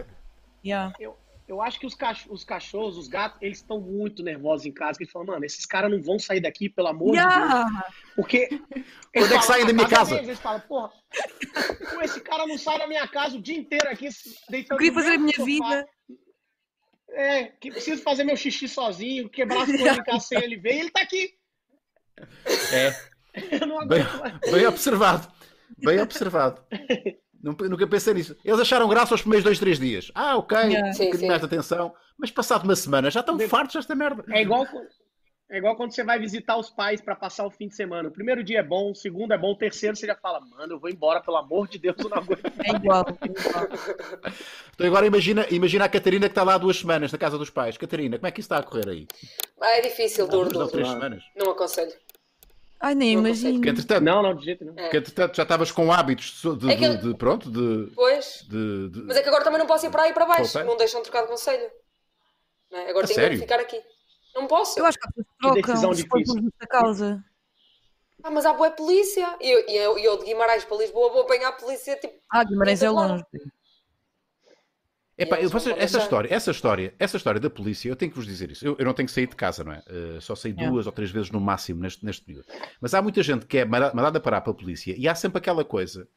Yeah.
Eu acho que os, cach- os cachorros, os gatos, eles estão muito nervosos em casa. Eles falam, mano, esses caras não vão sair daqui, pelo amor de Deus.
Yeah.
Porque.
Quando é que saem da
"A
minha casa?"
deles", eles falam, porra, pô, esse cara não sai da minha casa o dia inteiro aqui, deitando
Eu queria fazer a minha
sofá.
vida.
É, que preciso fazer meu xixi sozinho, quebrar as coisas em casa sem ele ver, e ele tá aqui.
É,
Eu não
bem, bem observado. Bem observado. Nunca pensei nisso. Eles acharam graça aos primeiros dois, três dias. Ah, ok,
Yeah.
um
Sim,
bocadinho
sim.
mais de atenção. Mas passado uma semana já estão fartos desta merda.
É igual, é igual quando você vai visitar os pais pra passar o fim de semana. O primeiro dia é bom, o segundo é bom, o terceiro você já fala, mano, eu vou embora, pelo amor de Deus, eu não aguento.
É igual. é igual.
Então agora imagina, imagina a Catarina que está lá há duas semanas na casa dos pais. Catarina, como é que isso está a correr aí?
Ah, é difícil, duro,
Duas ou
duro.
três semanas.
Não aconselho.
Ai, nem
Não
imagino.
Porque entretanto,
Não, não, de jeito nenhum.
porque, entretanto já estavas com hábitos de,
É que
de- pronto, de,
Pois.
de- de-
Mas é que agora também não posso ir para aí para baixo.
Voltei.
Não deixam trocar de conselho. Não é? Agora
A
tenho
sério?
que ficar aqui. Não posso.
Eu acho que há pessoas trocam
difícil.
por justa causa.
Ah, mas há boa polícia. E eu, eu, eu de Guimarães para Lisboa vou apanhar a polícia tipo.
Ah, Guimarães é
lado.
Epá, eu-
vão
vocês-
para
essa história, essa história, essa história da polícia, eu tenho que vos dizer isso. Eu, eu não tenho que sair de casa, não é? Eh, só saí
Yeah.
duas ou três vezes no máximo neste, neste período. Mas há muita gente que é manda- mandada parar pela polícia e há sempre aquela coisa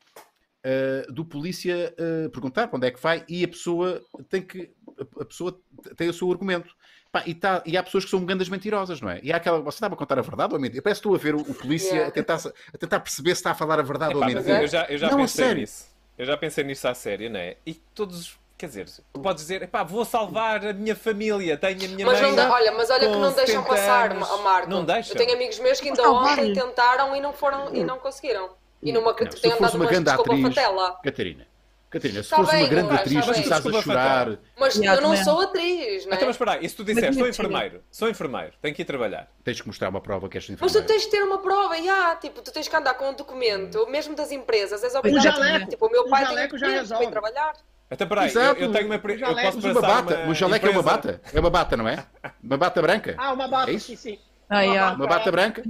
eh, do polícia eh, perguntar para onde é que vai e a pessoa tem que a, a pessoa tem o seu argumento. Pá, e, tá- e há pessoas que são grandes mentirosas, não é? E há aquela. Você estava a contar a verdade ou a mentira? Parece que estou a ver o, o polícia
Yeah.
a, tentar, a tentar perceber se está a falar a verdade ou a mentira.
eu já, eu já
Não, a
pensei
sério.
nisso. Eu já pensei nisso à sério, não é? E todos, quer dizer, tu podes dizer, epá, vou salvar a minha família, tenho a minha
Mas
mãe.
não olha, mas olha que não deixam
70
passar,
anos.
a Marco.
Não deixam.
Eu tenho amigos meus que ainda
Mas
ontem tentaram e não foram e não conseguiram. E numa
Não, se fores uma grande
desculpa
atriz,
fatela.
Catarina, Catarina, se
Tá
fosse
bem,
uma grande
Lucas,
atriz,
tá
começares a chorar.
Mas
Yeah,
eu não
também.
sou atriz, não é?
Então, mas espera aí, e se tu disseste,
Mas
sou enfermeiro, sou enfermeiro, tenho que ir trabalhar.
Tens que mostrar uma prova que és
Mas
enfermeiro.
tu tens de ter uma prova, já, tipo, tu tens que andar com um documento, mesmo das empresas, és obrigado. Tipo, o meu pai tem para ir trabalhar.
Então, peraí, eu,
Exato.
eu tenho uma. Eu posso
Mas uma bata,
uma
um jaleco é uma bata. É uma bata, não é? Uma bata branca.
Ah, uma bata,
É isso?
sim, sim.
Ah, yeah.
Uma bata branca.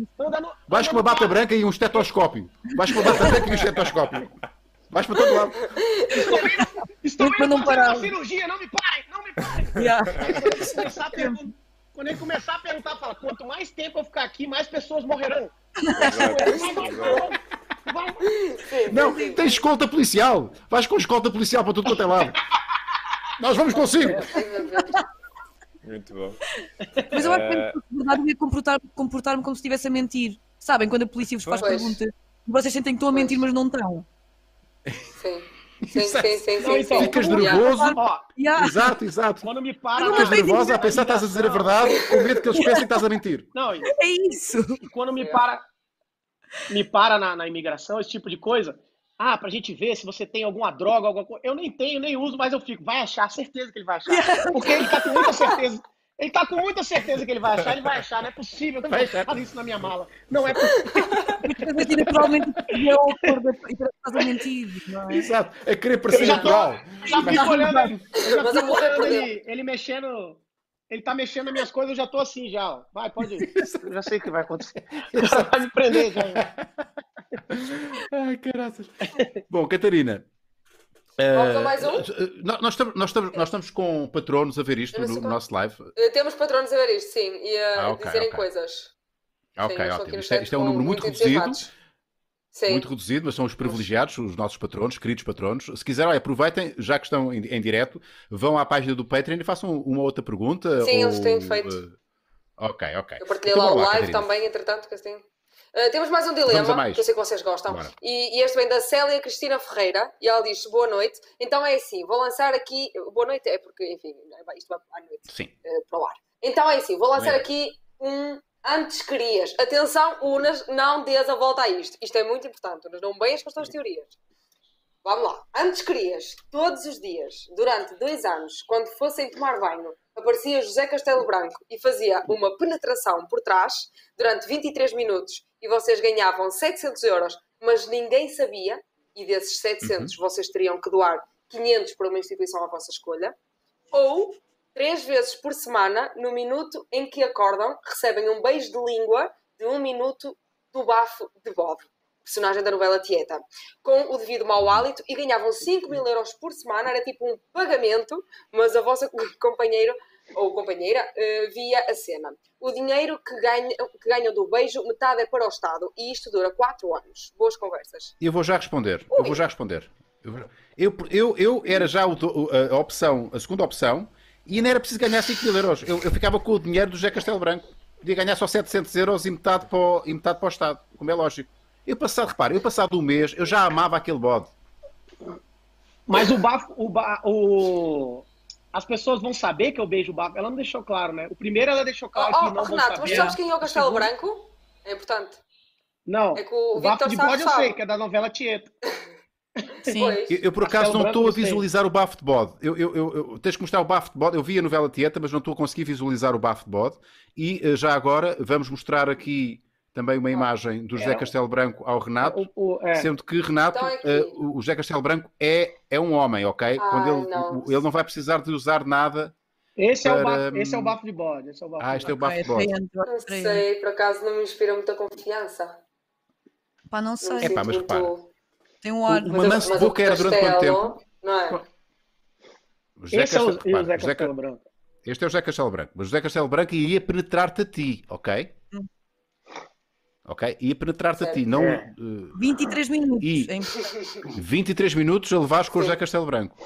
Vais com uma bata branca e um estetoscópio. Vais com uma bata branca e um estetoscópio. Vais para todo lado.
Estou indo
não
fazer
parava.
uma cirurgia, não me parem, não me parem.
Yeah.
Ele começar a pergun- Quando ele começar a perguntar, fala, quanto mais tempo eu ficar aqui, mais pessoas morrerão. Vai.
Não, tens escolta policial. Vais com escolta policial para tudo quanto é lado. Nós vamos consigo.
Muito bom.
Mas eu acho que na verdade eu ia comportar- comportar-me como se estivesse a mentir. Sabem, quando a polícia vos faz
Pois.
perguntas vocês sentem que estão a mentir, mas não estão.
Sim. Sim, sim, sim,
Não,
sim,
então,
sim.
Ficas nervoso.
Yeah.
Exato, exato.
quando me para...
Ficas
na-
nervosa a pensar que estás a dizer a verdade com medo que eles pensem que estás a mentir.
Não, e-
É isso.
e quando me para, me para na, na imigração, esse tipo de coisa, ah, pra gente ver se você tem alguma droga, alguma coisa. Eu nem tenho, nem uso, mas eu fico, vai achar, certeza que ele vai achar. Porque ele tá com muita certeza. Ele tá com muita certeza que ele vai achar, ele vai achar, não é possível que eu
Vai
faça isso na minha mala. Não é possível.
Muitas vezes naturalmente é e não é?
Exato. A querer parecer natural.
Já fico olhando, ele- já fico olhando
por
ele, ele mexendo. Ele tá mexendo nas minhas coisas, eu já tô assim já. ó. Vai, pode ir. Eu já sei o que vai acontecer. Cara vai me prender já.
Ai, caraças. Bom, Catarina.
Vamos a
eh,
mais um?
eh, nós, estamos, nós, estamos, nós estamos com patronos a ver isto no, nosso live.
Eh, Temos patronos a ver isto, sim, e a
Ah, ok,
dizerem
ok.
coisas.
Ah,
Sim,
ok,
aqui
ótimo. Isto é, isto é um número muito reduzido.
Sim.
Muito reduzido, mas são os privilegiados, os nossos patronos, queridos patronos. Se quiserem, aproveitem, já que estão em, em direto, vão à página do Patreon e façam uma outra pergunta.
Sim,
ou,
eles têm feito.
ok, ok.
Eu partilhei
Então,
lá o live
Catarina.
também, entretanto, que assim. Uh, temos mais um dilema,
mais.
que eu sei que vocês gostam. E, e este vem da Célia Cristina Ferreira, e ela diz boa noite. Então é assim, vou lançar aqui. Boa noite é porque, enfim, isto vai à noite
Sim.
uh, para o ar. Então é assim, vou lançar
Bem.
aqui um antes querias. Atenção, Unas, não dês a volta a isto. Isto é muito importante, Unas, não com as tuas teorias. Vamos lá. Antes querias, todos os dias, durante dois anos, quando fossem tomar banho, aparecia José Castelo Branco e fazia uma penetração por trás durante 23 minutos e vocês ganhavam 700 euros, mas ninguém sabia, e desses 700 vocês teriam que doar 500 para uma instituição à vossa escolha, ou três vezes por semana, no minuto em que acordam, recebem um beijo de língua de um minuto do bafo de bode, personagem da novela Tieta, com o devido mau hálito e ganhavam 5 mil euros por semana, era tipo um pagamento, mas a vossa companheira ou companheira eh, via a cena. O dinheiro que, ganha, que ganham do beijo, metade é para o Estado e isto dura 4 anos. Boas conversas.
Eu vou já responder. Eu vou já responder. Eu, eu, eu, era já a opção, a segunda opção, e não era preciso ganhar 5 mil euros. Eu, eu ficava com o dinheiro do José Castelo Branco. Podia ganhar só 700 euros e metade para o, e metade para o Estado, como é lógico. Eu passado, repare, eu passado um mês, eu já amava aquele bode.
Mas o bafo, o, ba- o- as pessoas vão saber que eu beijo o bafo. Ela não deixou claro, né? O primeiro ela deixou
Oh,
claro que
oh,
não vão
Renato, mas
saber.
sabes quem é o Castelo Branco? É importante.
Não,
É que o
o bafo de
sabe,
bode eu sei, que é da novela Tieta.
Sim.
Eu, eu, por
Castelo
acaso não estou a visualizar o bafo de bode. Eu, eu, eu, eu- tens que mostrar o bafo de bode. Eu vi a novela Tieta, mas não estou a conseguir visualizar o bafo de bode. E eh, já agora vamos mostrar aqui também uma imagem do José
É.
Castelo Branco ao Renato.
O- o- é.
Sendo que Renato,
Então é
eh, o José Castelo Branco é, é um homem, ok? Quando
Ai,
ele,
não.
o- ele não vai precisar de usar nada.
Esse, é o
para,
bafo, esse é o
hum,
bafo de bode. Esse é o bafo
Ah, este é o bafo
É
de bode.
eu acho
Não sei, por acaso não me inspira muita confiança.
Pá, não
Não
sei.
me
Epá,
sinto
mas repara,
muito-
Tem um ar.
Uma
eu-
mansa boca era durante quanto
Castelo, Não é?
O José
Esse é o,
Castelo-
e o
repara, José Ca-
Castelo Branco.
Este é o José Castelo Branco. Mas o José Castelo Branco ia penetrar-te a ti, ok? Ok? Ia penetrar-te a ti. Não,
É.
eh,
23 minutos.
E-
hein?
23 minutos a levares com o. José Castelo Branco.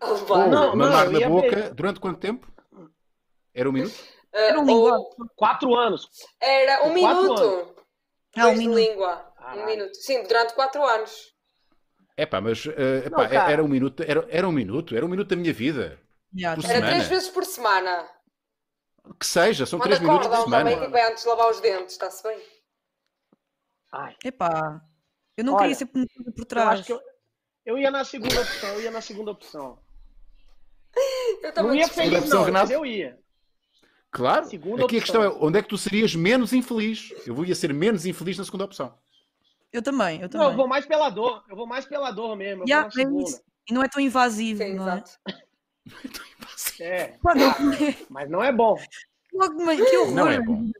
A.
Ou
Não,
mamar
eu
na
ia
boca
ver.
durante quanto tempo? Era um minuto?
Ah,
Era um
ou-
linguado.
Quatro anos.
Era um
Quatro
minuto.
Ah, um minuto.
língua. Um minuto. Sim, durante 4 anos.
É pá, mas eh, epá,
Não,
era um minuto, era, era um minuto, era um minuto da minha vida.
Era
semana.
3 vezes por semana.
Que seja, são
Quando
3 minutos por
acordam também,
semana.
tipo, é antes de lavar os dentes, está-se bem?
Ai,
Epá, eu não
Olha,
queria ser penetrada por
eu
trás.
acho que eu, Eu ia na segunda opção, eu ia na segunda opção.
Eu
Não ia feliz,
opção,
não,
Renato?
mas eu ia.
Claro.
Segunda
Aqui a
opção.
questão é onde é que tu serias menos infeliz? Eu ia ser menos infeliz na segunda opção.
Eu também, eu
Não,
também.
eu vou mais pela dor. Eu vou mais pela dor mesmo. Eu
Yeah,
vou na
é. E não é tão invasivo,
Sim,
não é?
Exato.
É,
Pá, não-
mas não é bom.
Que horror.
Não é bom.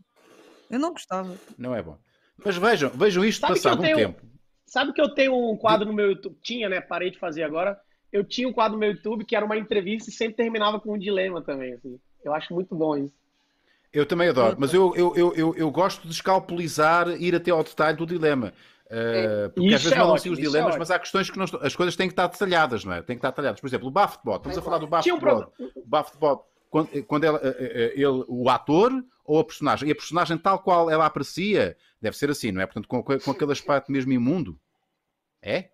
Eu não gostava.
Não é bom. Mas vejam, vejam isto
Sabe
passado
eu
um
tenho-
tempo.
Sabe que eu tenho um quadro no meu YouTube? Tinha, né? Parei de fazer agora. Eu tinha um quadro no meu YouTube que era uma entrevista e sempre terminava com um dilema também. Assim. Eu acho muito bom isso.
Eu também adoro, mas eu, eu, eu, eu, eu gosto de escalpelizar, ir até ao detalhe do dilema. Uh, porque às vezes
é
mandam
ótimo,
assim os
é
dilemas, mas há questões que não estão, as coisas têm que estar detalhadas, não é? Têm que estar detalhadas. Por exemplo, o Bafetbot, estamos a falar do
Tinha um.
O Bafetbot, quando, quando ela, eh, eh, ele, o ator ou a personagem? E a personagem tal qual ela aparecia, deve ser assim, não é? Portanto, com, com aquele aspecto mesmo imundo. É?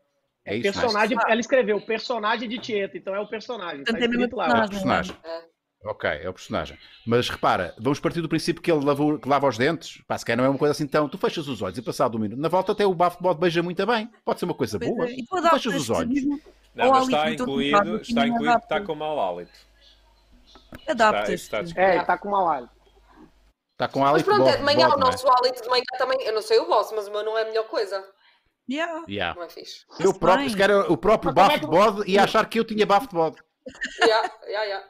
É isso, não é?
personagem, ela escreveu personagem de Tieto, então é o personagem. Tá
é mesmo
escrito lá.
É o
personagem.
personagem. Ok, é o personagem. Mas repara, vamos partir do princípio que ele lavou- que lava os dentes. Pá, se calhar não é uma coisa assim tão. Tu fechas os olhos e passado um minuto. Na volta até o Bafetbot beija muito bem. Pode ser uma coisa
Pois
boa.
é, E tu
fechas os olhos.
Não, mas
hálito
está incluído, está incluído que está com mau hálito.
Adaptas.
Está- está
É, tá com uma live.
Está com
Mas
hálito
pronto, é
bode,
de manhã
bode,
o nosso hálito de manhã também. Eu não sei o vosso, mas o meu não é a melhor coisa.
Yeah.
Yeah.
Não é fixe.
Eu próprio, se calhar o próprio
Mas é que-
Bafetbot ia achar que eu tinha Bafetbot.
Yeah, yeah, yeah.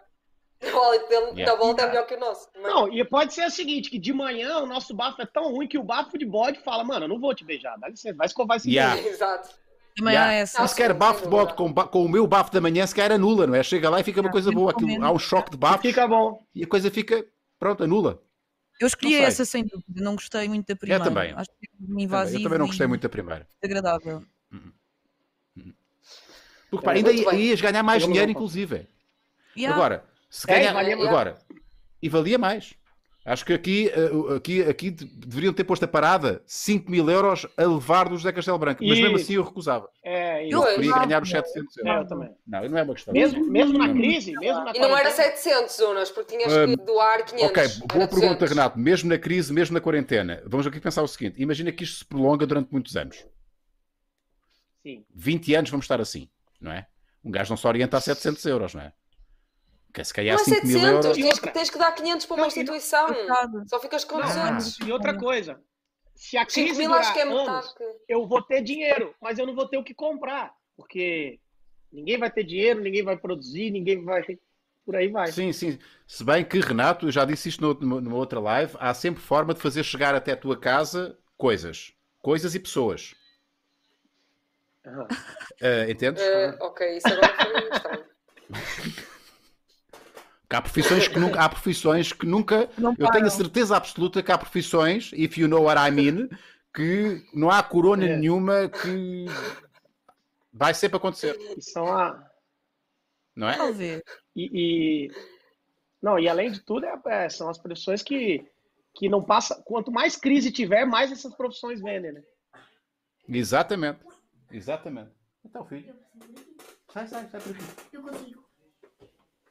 O hálito dele
Yeah.
da volta é melhor que o nosso. Mas-
Não, e pode ser o seguinte, que de manhã o nosso bafo é tão ruim que o bafo de bode fala, mano, eu não vou te beijar, dá licença, vai escovar esse
Yeah.
Exato.
Também
Yeah.
há essa.
E se calhar
Sim,
Bafetbot
sem
com, com o meu bafo da manhã, se calhar anula, não é? Chega lá e fica uma
Ah,
coisa boa. Aquilo, há um choque de bafos
Fica bom.
e a coisa fica, pronto, anula.
Eu escolhi essa sem dúvida. Não gostei muito da primeira.
também.
Acho que é
Também,
invasivo
Eu também não gostei muito da primeira.
desagradável.
Porque pá,
É,
ainda ias ganhar mais dinheiro, inclusive.
Yeah.
Agora, se
É,
ganhar,
valia mais.
agora, e valia mais. Acho que aqui, eh, aqui, aqui de- deveriam ter posto a parada 5 mil euros a levar do José Castelo Branco, mas mesmo assim eu recusava.
É,
Eu
Não,
ganhar os
não.
700
É,
euros.
eu também.
Não, não é uma questão.
Mesmo, mesmo na crise, mesmo na
E não era
quarentena,
700 zonas, porque tinhas que doar 500.
Ok, boa pergunta,
200.
Renato. Mesmo na crise, mesmo na quarentena, vamos aqui pensar o seguinte: imagina que isto se prolonga durante muitos anos.
sim.
20 anos vamos estar assim, não é? Um gajo não se orienta a 700 euros, não é? Que se calhar
Não é
5 mil
700,
euros.
Tens,
outra?
que, tens que dar 500 para uma
Não, e não-
instituição.
Coitado.
Só ficas com
Não,
200.
E outra coisa, se a
5
crise
mil
durar
acho que é
anos, eu vou ter dinheiro, mas eu não vou ter o que comprar, porque ninguém vai ter dinheiro, ninguém vai produzir, ninguém vai... Por aí vai.
Sim, sim. Se bem que, Renato, eu já disse isto numa, numa outra live, há sempre forma de fazer chegar até a tua casa coisas. Coisas e pessoas. Ah, entendes?
Eh, ok, isso agora foi estranho.
Que há profissões que nunca. Há profissões que nunca.
Não
Eu tenho a certeza absoluta que há profissões, if you know what I mean, que não há corona
É.
nenhuma que vai sempre acontecer,
E são a...
não é?
Talvez.
E, e- não, e além de tudo, é- é, são as profissões que, que não passa. Quanto mais crise tiver, mais essas profissões vendem, né?
Exatamente. Exatamente. Então, filho. Sai, sai, sai por aqui.
Eu consigo.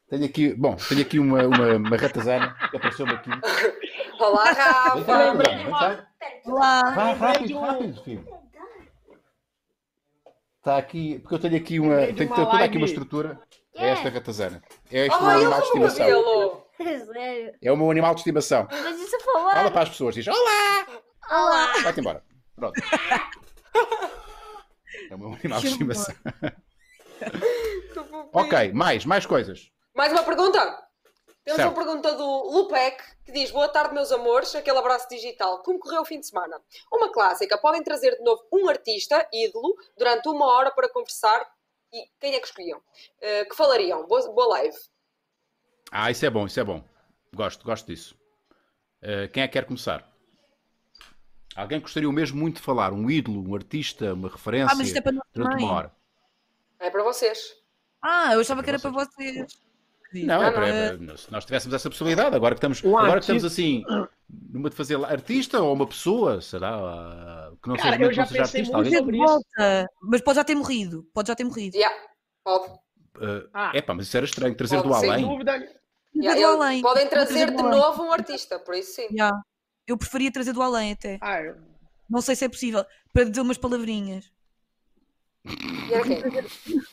Tenho aqui, bom, tenho aqui uma, uma, uma ratazana que apareceu-me aqui.
Olá,
Vem cá,
Rafa!
Vem cá.
Olá.
Vai, rápido, rápido, filho. Está aqui, porque eu tenho aqui uma, tenho
uma
toda aqui uma estrutura. É esta ratazana. É este o meu
ele
animal de estimação. É o meu animal de estimação.
Mas isso
Fala
falar.
para as pessoas, diz Olá!
Olá.
Vai-te embora. Pronto. É o meu animal de estimação. Ok, mais, mais coisas.
Mais uma pergunta? Temos
Certo.
uma pergunta do Lupec que diz: Boa tarde, meus amores. Aquele abraço digital. Como correu o fim de semana? Uma clássica. Podem trazer de novo um artista, ídolo, durante uma hora para conversar. E quem é que escolhiam? Eh, que falariam? Boa, boa live.
Ah, isso é bom, isso é bom. Gosto, gosto disso. Uh, quem é que quer começar? Alguém gostaria mesmo muito de falar? Um ídolo, um artista, uma referência
Ah, mas isto é para nós
durante
também.
uma hora?
É para vocês.
Ah, eu achava
É
que era
para
para vocês.
Não,
Ah,
é para, é para- se nós tivéssemos essa possibilidade, agora que estamos,
Um
agora que estamos assim, numa de fazer artista ou uma pessoa, será? Que não
Cara,
seja,
eu
que
já
não seja
pensei
artista,
muito
volta. Mas pode já ter morrido. Pode já ter morrido.
Yeah, pode.
Uh,
Ah.
epá, mas isso era estranho, trazer
Pode,
do
sem
além.
Dúvida.
Yeah,
do além.
Podem
Pode
trazer de novo um artista, por isso sim.
Já. Eu preferia trazer do além até.
Ah, eu-
Não sei se é possível. Para dizer umas palavrinhas.
E era quem?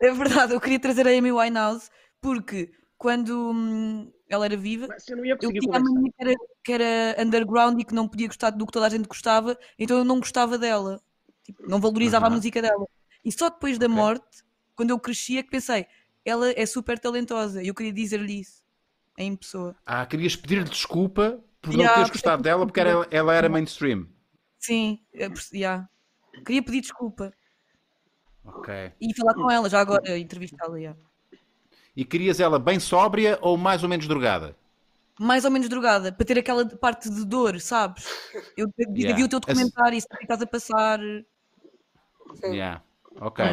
É verdade, eu queria trazer a Amy Winehouse porque quando hum, ela era viva,
Mas você não ia
eu tinha a mania que era, que era underground e que não podia gostar do que toda a gente gostava, então eu não gostava dela. Tipo, não valorizava
Aham.
a música dela. E só depois da
Ok.
morte, quando eu cresci, é que pensei, ela é super talentosa. E eu queria dizer-lhe isso em pessoa.
Ah, querias pedir-lhe desculpa por
Yeah,
não teres gostado dela porque era, ela era mainstream.
Sim, eu yeah. queria pedir desculpa
Ok.
e falar com ela já agora, entrevistá-la. yeah.
E querias ela bem sóbria ou mais ou menos drogada?
Mais ou menos drogada, para ter aquela parte de dor, sabes? Eu vi
Yeah.
vi o teu documentário, isso que estás a passar.
Sim.
Yeah. Ok.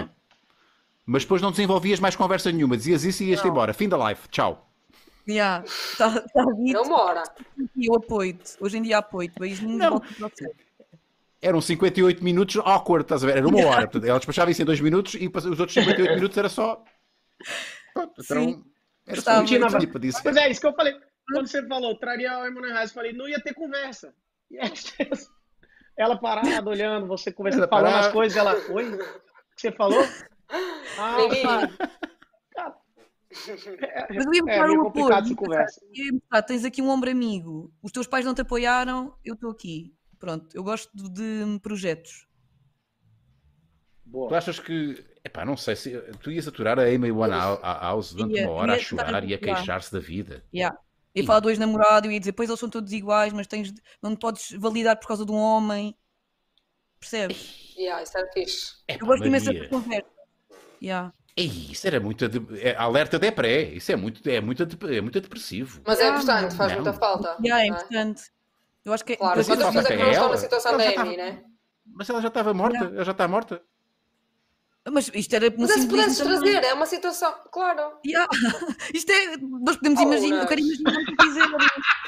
Mas depois não desenvolvias mais conversa nenhuma, dizias isso e ias-te embora. Fim da live. Tchau.
Yeah. Tá, tá dito.
Não mora.
E eu apoio-te. Hoje em dia apoio-te. Beijinhos,
Não. Eram 58 minutos awkward, estás a ver? Era uma hora. Portanto, ela despachava isso em dois minutos e os outros 58 minutos era só. Então, era só
Gostava.
isso que eu tinha para dizer.
Pois é, isso que eu falei. Quando você falou, traria a Emmanuel Reis, eu falei, não ia ter conversa. Ela parada, olhando, você conversando,
Ela
falando
parada.
as coisas, ela, oi, o que você falou? Ah, tá. Cara,
Mas eu ia
É, meio
o
complicado
apoio. mostrar, tens aqui um ombro amigo. Os teus pais não te apoiaram, eu estou aqui. Pronto, eu gosto de projetos.
Tu
Boa.
achas que. Epá, não sei se. Tu ias aturar a Amy Winehouse durante
Ia-
uma hora a chorar e a queixar-se da vida.
Yeah. Ia
Ih.
falar do ex-namorado, ia dizer, pois eles são todos iguais, mas tens de- não te podes validar por causa de um homem. Percebes?
Yeah, isso era fixe.
Epá,
Eu gosto imenso
Maria.
dessa conversa. Yeah.
Ei, isso era muito. de- é, alerta de pré. Isso é muito, é muito, de- é muito depressivo.
Mas é
Ah,
importante, faz
não.
muita falta.
Yeah, é
é?
importante. Eu acho que é
Claro, mas
Mas
outras
falta
pessoas é que
quem
não
é
estão
ela?
na situação
Ela
da
já
Amy,
estava-
né?
Mas ela já estava morta. Ela já está morta.
Mas isto era um
Mas é se pudesses
também.
trazer, é uma situação. Claro.
Yeah. Isto é. Nós podemos
Oh,
imaginar. Eu quero imaginar o que dizer.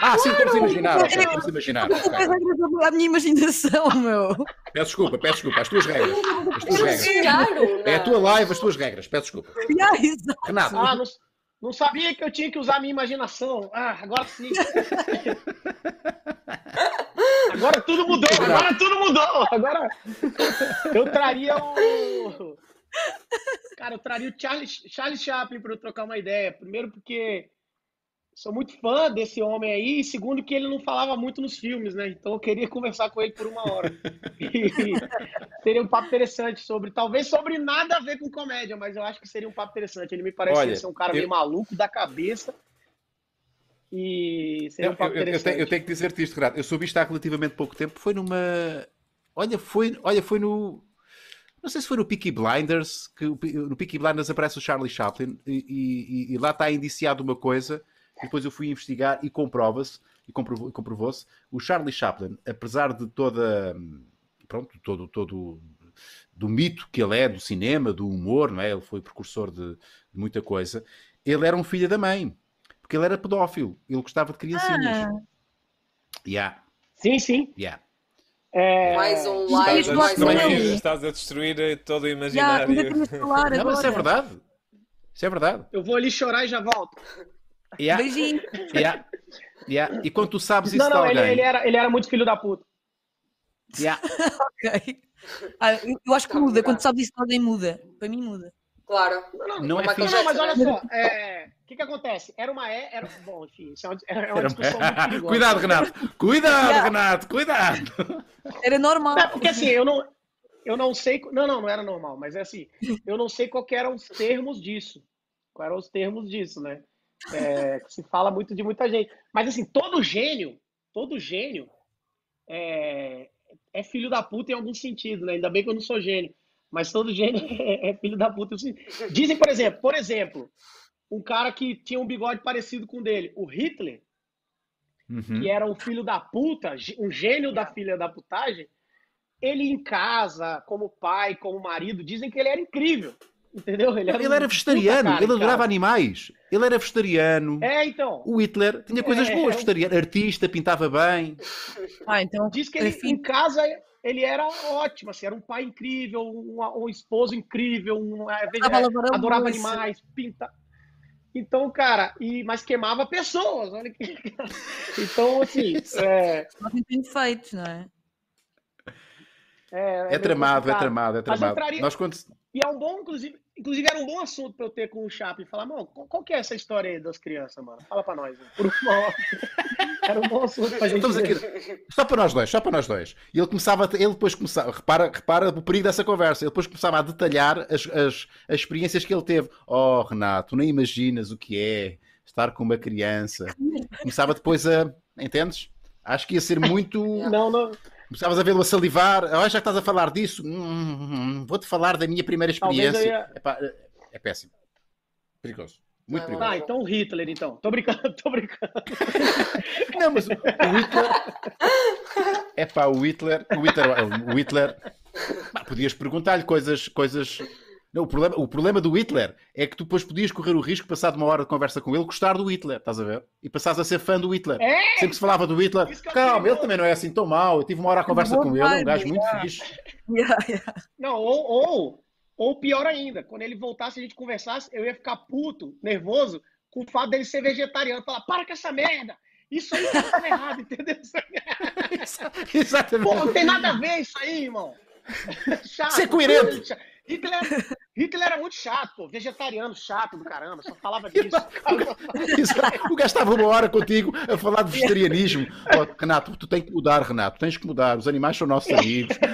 Ah, sim, estamos a imaginar.
Claro.
ok, a imaginar.
Faz regras à minha imaginação, meu.
Peço desculpa, peço desculpa. As tuas regras. As tuas regras.
Claro,
É a tua live, as tuas regras. Peço desculpa.
Yeah.
Renato,
Ah, não, não sabia que eu tinha que usar a minha imaginação. Ah, agora sim. Agora tudo mudou, agora tudo mudou. Agora eu traria o. Cara, eu traria o Charles, Charles Chaplin para eu trocar uma ideia. Primeiro, porque sou muito fã desse homem aí. E segundo, que ele não falava muito nos filmes, né? Então eu queria conversar com ele por uma hora. Seria um papo interessante sobre. Talvez sobre nada a ver com comédia, mas eu acho que seria um papo interessante. Ele me parece
Olha,
ser um cara
eu-
meio maluco da cabeça. E seria
eu,
um papo
eu-
interessante.
tenho, eu tenho que dizer-te isto, Renato. Eu soube isto há relativamente pouco tempo. Foi numa. Olha, foi, olha, foi no. Não sei se foi no Peaky Blinders, que no Peaky Blinders aparece o Charlie Chaplin e, e- e lá está indiciado uma coisa. Depois eu fui investigar e comprova-se, e comprovou- comprovou-se. O Charlie Chaplin, apesar de toda. Pronto, todo, todo. Do mito que ele é, do cinema, do humor, não é? Ele foi precursor de, de muita coisa. Ele era um filho da mãe, porque ele era pedófilo. Ele gostava de criancinhas.
Ah.
Yeah,
Sim, sim.
yeah.
É,
Mais um
Estás
live,
a
mais um
destruir-
live.
Estás a destruir todo o
Yeah,
imaginário.
falar
Não, mas isso é verdade. Isso é verdade.
Eu vou ali chorar e já volto.
Yeah,
Beijinho.
yeah, yeah. E quando tu sabes isso
Não, não,
de
ele,
alguém.
ele era, ele era muito filho da puta.
Yeah.
Ok. Ah, eu, eu acho que
Tá
muda. Quando sabes isso, alguém muda. Para mim, muda.
Claro.
Não é
Michael
fixe.
Não, mas olha só, é, o que que acontece? Era uma é, era bom, enfim, isso é uma, é uma
Era-
discussão muito perigosa.
Cuidado, Renato. Cuidado,
Yeah.
Renato. Cuidado.
Era normal.
É, porque assim, eu não, eu não sei, não, não, não era normal, mas é assim, eu não sei qual que eram os termos disso, qual eram os termos disso, né? É, que se fala muito de muita gente, mas assim, todo gênio, todo gênio é, é filho da puta em algum sentido, né? Ainda bem que eu não sou gênio, mas todo gênio é, é filho da puta. Dizem, por exemplo, por exemplo, um cara que tinha um bigode parecido com o dele, o Hitler,
Uhum.
que era um filho da puta, um gênio da filha da putagem, ele em casa, como pai, como marido, dizem que ele era incrível. Entendeu? Ele era,
Ele
um
era vegetariano.
cara
Ele adorava
casa.
animais. Ele era vegetariano.
É, então.
O Hitler tinha coisas
É,
boas.
é
Vegetariano. Artista, pintava bem.
Ah, então.
Diz que ele,
Enfim.
em casa ele era ótimo, assim, era um pai incrível, um, um esposo incrível, um, é,
a
adorava animais, pinta. Então, cara, e, mas queimava pessoas, olha que. Então, assim, é,
não não é?
É, é, tramado, é tramado, é tramado.
Traria...
Nós quando...
E é um bom, inclusive, inclusive era um bom assunto para eu ter com o Chaplin. Falar, mano, qual, que é essa história aí das crianças, mano? Fala para nós. Por uma hora. era um bom assunto pra gente.
Aqui, só para nós dois, só para nós dois. E ele começava, ele depois começava, repara, repara o perigo dessa conversa. Ele depois começava a detalhar as, as, as experiências que ele teve. Oh, Renato, nem imaginas o que é estar com uma criança. Começava depois a. Entendes? Acho que ia ser muito.
Não, não.
Começavas a vê-lo a salivar. Ah, já que estás a falar disso, hum, hum, hum, vou-te falar da minha primeira experiência. Ia... Epá, é péssimo. Perigoso. Muito perigoso.
Ah, então Hitler, então. Tô brincando, tô brincando.
Não, mas o, Hitler. É pá, o Hitler. O Hitler. O Hitler podias perguntar-lhe coisas, coisas não, o, problema, o problema do Hitler é que tu depois podias correr o risco, passado uma hora de conversa com ele, gostar do Hitler, estás a ver? E passares a ser fã do Hitler. É? Sempre que se falava do Hitler, calma, ele também não é assim tão mau. Eu tive uma hora a conversa com ele, é um gajo muito fixe.
Yeah, yeah. Não, ou, ou, ou pior ainda, quando ele voltasse e a gente conversasse, eu ia ficar puto, nervoso, com o fato dele ser vegetariano. Falar, para com essa merda! Isso aí tá errado, entendeu?
Exatamente.
Pô, não tem nada a ver isso aí, irmão.
Chato, Ser coerente.
Hitler, Hitler era muito chato, pô, vegetariano chato do caramba, só falava disso.
o gajo estava uma hora contigo a falar de vegetarianismo. Oh, Renato, tu tens que mudar, Renato, tens que mudar. Os animais são nossos amigos.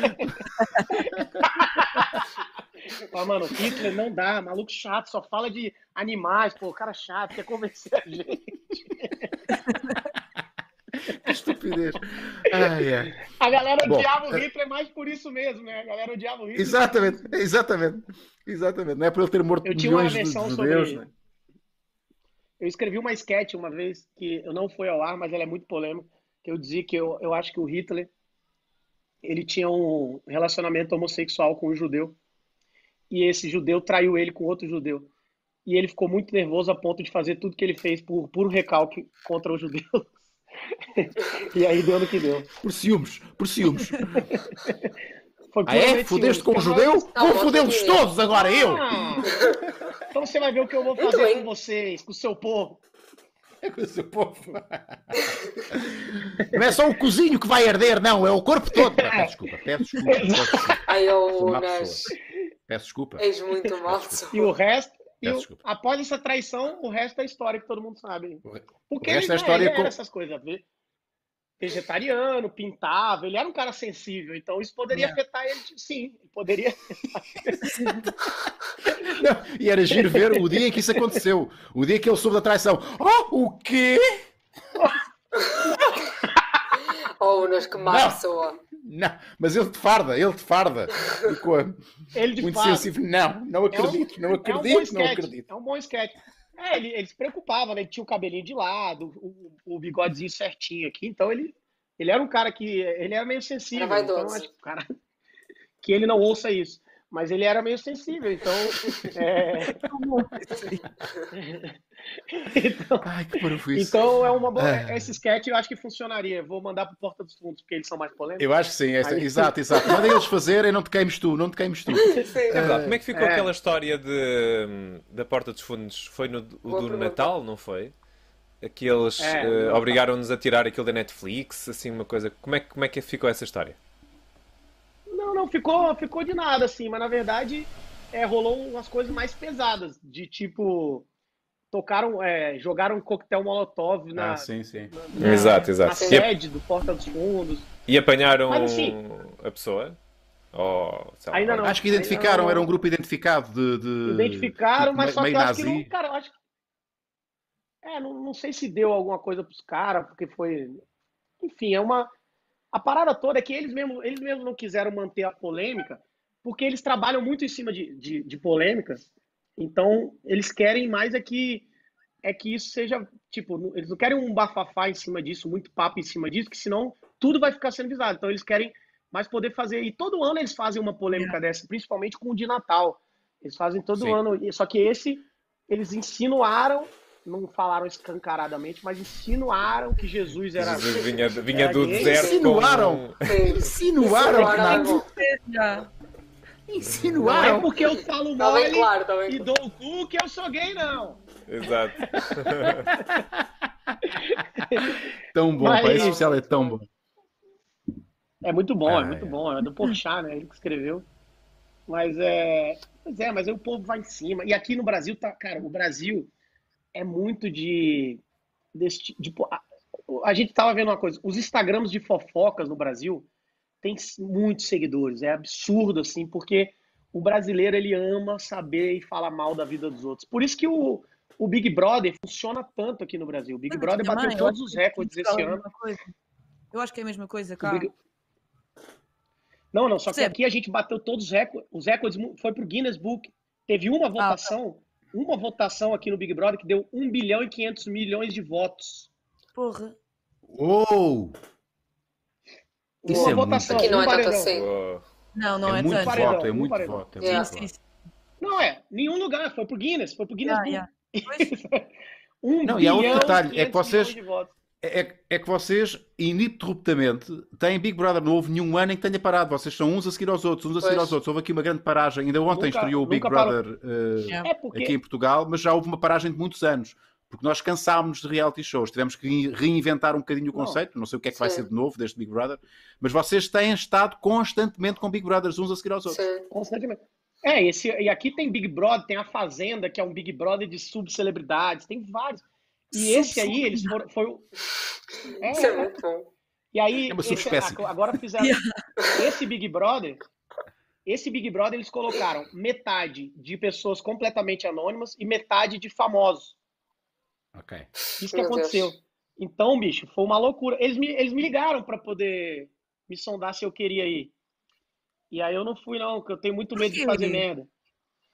Ah, mano, Hitler não dá, maluco chato, só fala de animais, pô, cara chato, quer convencer a gente.
Que estupidez. Ai, ai.
A galera Bom, odiava o é- Hitler mais por isso mesmo, né? A galera odiava o Hitler.
Exatamente, exatamente. Exatamente. Não é por ele ter morto eu milhões de judeus, né?
Eu escrevi uma sketch uma vez que eu não foi ao ar, mas ela é muito polêmica. Que eu dizia que eu, eu acho que o Hitler ele tinha um relacionamento homossexual com um judeu e esse judeu traiu ele com outro judeu. E ele ficou muito nervoso a ponto de fazer tudo que ele fez por puro recalque contra o judeu. e aí deu no que deu.
Por ciúmes, por ciúmes. Ah, é? Fudeste com o judeu? Vou fudê-los todos agora, eu! Ah,
então você vai ver o que eu vou fazer com vocês, com o seu povo.
É com o seu povo. Não é só o cozinho que vai arder, não, é o corpo todo. Peço desculpa, peço desculpa. Peço desculpa.
Ai, eu,
Peço desculpa.
És muito mal.
E o resto, e o, após essa traição, o resto é história que todo mundo sabe. Porque o resto ele, é história ele com... essas coisas. Vegetariano, pintava, ele era um cara sensível, então isso poderia é. afetar ele, sim, poderia.
Não, e era giro ver o dia em que isso aconteceu, o dia que ele soube da traição. Oh, o quê?
Nos que má pessoa.
Não, mas ele te farda, ele te farda.
ele de
muito sensível. Não, não acredito, é um, não acredito, é um não acredito.
É um bom sketch. É, ele, ele se preocupava, né? Ele tinha o cabelinho de lado, o, o bigodezinho certinho aqui, então ele, ele era um cara que. Ele era meio sensível. Era então acho cara, que ele não ouça isso. Mas ele era meio sensível, então. É...
então, Ai, que
então é uma boa. É. Esse sketch eu acho que funcionaria. Vou mandar para Porta dos Fundos, porque eles são mais polêmicos.
Eu acho que sim, Aí... exato, exato. Manda eles fazerem, não te queimes tu, não te queimes tu.
Sim. É verdade. Como é que ficou é. aquela história de, da Porta dos Fundos? Foi no o do Natal, não foi? Aqueles é, uh, obrigaram-nos a tirar aquilo da Netflix, assim, uma coisa. Como é, como é que ficou essa história?
Não, não, ficou, ficou de nada, assim, mas na verdade é, rolou umas coisas mais pesadas, de tipo. Tocaram, é, jogaram um coquetel molotov na,
ah, sim, sim.
Na, exato, exato. na
sede do Porta dos Fundos.
E apanharam mas, assim, a pessoa?
Oh, ainda não. Acho que identificaram, não. era um grupo identificado de. de
identificaram, mas só que eu acho que não, cara, eu acho que. É, não, não sei se deu alguma coisa pros caras, porque foi. Enfim, é uma. A parada toda é que eles mesmo, eles mesmo não quiseram manter a polêmica, porque eles trabalham muito em cima de, de, de polêmicas. Então, eles querem mais é que, é que isso seja, tipo, eles não querem um bafafá em cima disso, muito papo em cima disso, que senão tudo vai ficar sendo visado. Então, eles querem mais poder fazer. E todo ano eles fazem uma polêmica é. dessa, principalmente com o de Natal. Eles fazem todo Sim. ano. Só que esse, eles insinuaram não falaram escancaradamente, mas insinuaram que Jesus era.
Jesus vinha, vinha era do gay. deserto.
Insinuaram!
Com...
Insinuaram, Insinuaram!
Insinuaram! Não é porque eu falo tá mole claro, tá e dou o cu que eu sou gay, não!
Exato.
tão bom, mas... o especial é tão bom.
É muito bom, ah, é muito é. bom. É do Porchat, né? Ele que escreveu. Mas é. Pois é, mas aí o povo vai em cima. E aqui no Brasil, tá, cara, o Brasil é muito de. Desse, de, a, a gente tava vendo uma coisa. Os Instagrams de fofocas no Brasil tem muitos seguidores. É absurdo, assim, porque o brasileiro ele ama saber e falar mal da vida dos outros. Por isso que o, o Big Brother funciona tanto aqui no Brasil. O Big Brother bateu mãe, todos os recordes esse ano.
Eu acho que é a mesma coisa, cara. Big...
Não, não, só que aqui a gente bateu todos os recordes. Os recordes foi pro Guinness Book. Teve uma votação, ah, tá. Uma votação aqui no Big Brother que deu 1 bilhão e 500 milhões de votos.
Porra.
Uou!
Isso uma é votação.
Aqui não um é tanto assim.
Não, não é,
é muito tanto. Voto, é muito paredão. voto, é muito
yeah. voto. Não é, nenhum lugar, foi pro Guinness, foi pro Guinness yeah, yeah. um
não, e há outro detalhe, é que vocês é, é, é, que vocês ininterruptamente têm Big Brother, não houve nenhum ano em que tenha parado. Vocês são uns a seguir aos outros, uns a seguir pois. aos outros. Houve aqui uma grande paragem. Ainda ontem nunca, estreou o Big Brother uh, é porque... aqui em Portugal, mas já houve uma paragem de muitos anos. Porque nós cansámos de reality shows, tivemos que reinventar um bocadinho o conceito. Não, não sei o que é que vai ser de novo deste Big Brother, mas vocês têm estado constantemente com Big Brothers, uns a seguir aos outros.
Sim. Constantemente. É, esse, e aqui tem Big Brother, tem a Fazenda, que é um Big Brother de subcelebridades, tem vários. E esse aí, eles foram. Foi,
é, Isso é muito bom.
E aí, é esse, agora fizeram. esse Big Brother, esse Big Brother, eles colocaram metade de pessoas completamente anônimas e metade de famosos.
Ok.
Isso que Meu aconteceu. Deus. Então, bicho, foi uma loucura. Eles me, eles me ligaram para poder me sondar se eu queria ir. E aí eu não fui, não, porque eu tenho muito medo de fazer merda.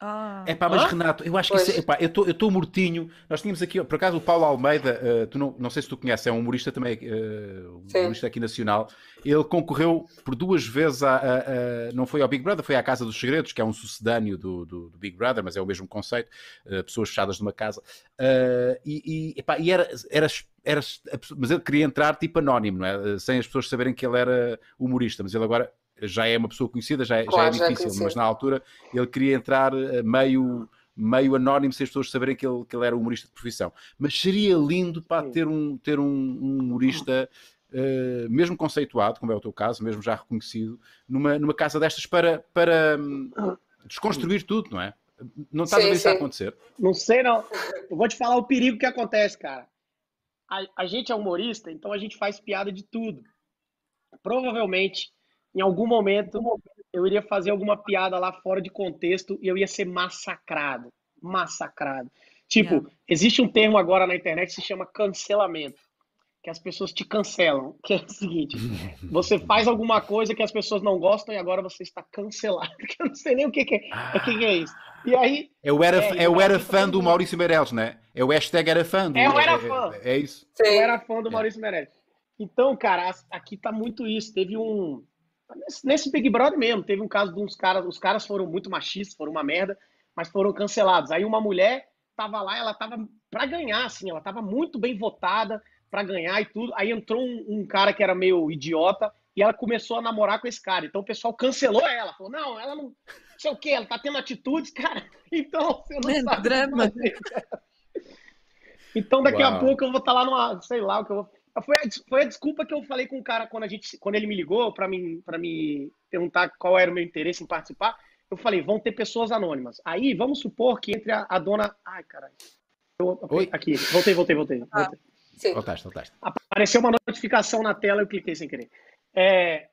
Ah. É pá, mas Hã? Renato, eu acho que isso é, epá, eu estou mortinho. Nós tínhamos aqui, por acaso, o Paulo Almeida, uh, tu não, não sei se tu conheces, é um humorista também, uh, um humorista aqui nacional. Ele concorreu por duas vezes, a, a, a, não foi ao Big Brother, foi à Casa dos Segredos, que é um sucedâneo do, do, do Big Brother, mas é o mesmo conceito, uh, pessoas fechadas numa casa. e, e, epá, e era, era era, mas ele queria entrar tipo anónimo, não é? Sem as pessoas saberem que ele era humorista, mas ele agora já é uma pessoa conhecida, já é, claro, já é difícil, já é mas na altura ele queria entrar eh, meio, meio anónimo sem as pessoas saberem que ele, que ele era humorista de profissão. Mas seria lindo para ter um, ter um, um humorista. Uh, mesmo conceituado, como é o teu caso, mesmo já reconhecido, numa, numa casa destas para, para um, desconstruir tudo, não é? Não estás sim, a ver isso a acontecer?
Não sei, não. Eu vou te falar o perigo que acontece, cara. A, a gente é humorista, então a gente faz piada de tudo. Provavelmente em algum momento eu iria fazer alguma piada lá fora de contexto e eu ia ser massacrado. Massacrado. Tipo, é. existe um termo agora na internet que se chama cancelamento. Que as pessoas te cancelam. Que é o seguinte: você faz alguma coisa que as pessoas não gostam e agora você está cancelado. Eu não sei nem o que, que é. O que, que, é isso? E aí.
Eu era, é, eu era fã do Maurício Meirelles, né? É o hashtag era fã. Do,
é, eu era fã.
É, é, é isso.
Sim. Eu era fã do Maurício Meirelles. Então, cara, aqui tá muito isso. Teve um Nesse Big Brother mesmo, teve um caso de uns caras, os caras foram muito machistas, foram uma merda, mas foram cancelados. Aí uma mulher tava lá, ela tava para ganhar, assim, ela tava muito bem votada para ganhar e tudo. Aí entrou um, um, cara que era meio idiota e ela começou a namorar com esse cara. Então o pessoal cancelou ela, falou: não, ela não, não sei o que, ela tá tendo atitudes, cara. Então você não Lendo sabe. Drama. Então daqui Uau. a pouco eu vou estar tá lá numa, sei lá o que eu vou foi a, foi a desculpa que eu falei com o cara quando, a gente, quando ele me ligou para me, me perguntar qual era o meu interesse em participar. Eu falei, vão ter pessoas anônimas. Aí, vamos supor que entre a, a dona. Ai, caralho. Eu, Oi? Aqui, voltei, voltei, voltei. Ah, voltei.
Sim. Voltaste, voltaste.
Apareceu uma notificação na tela e eu cliquei sem querer. É,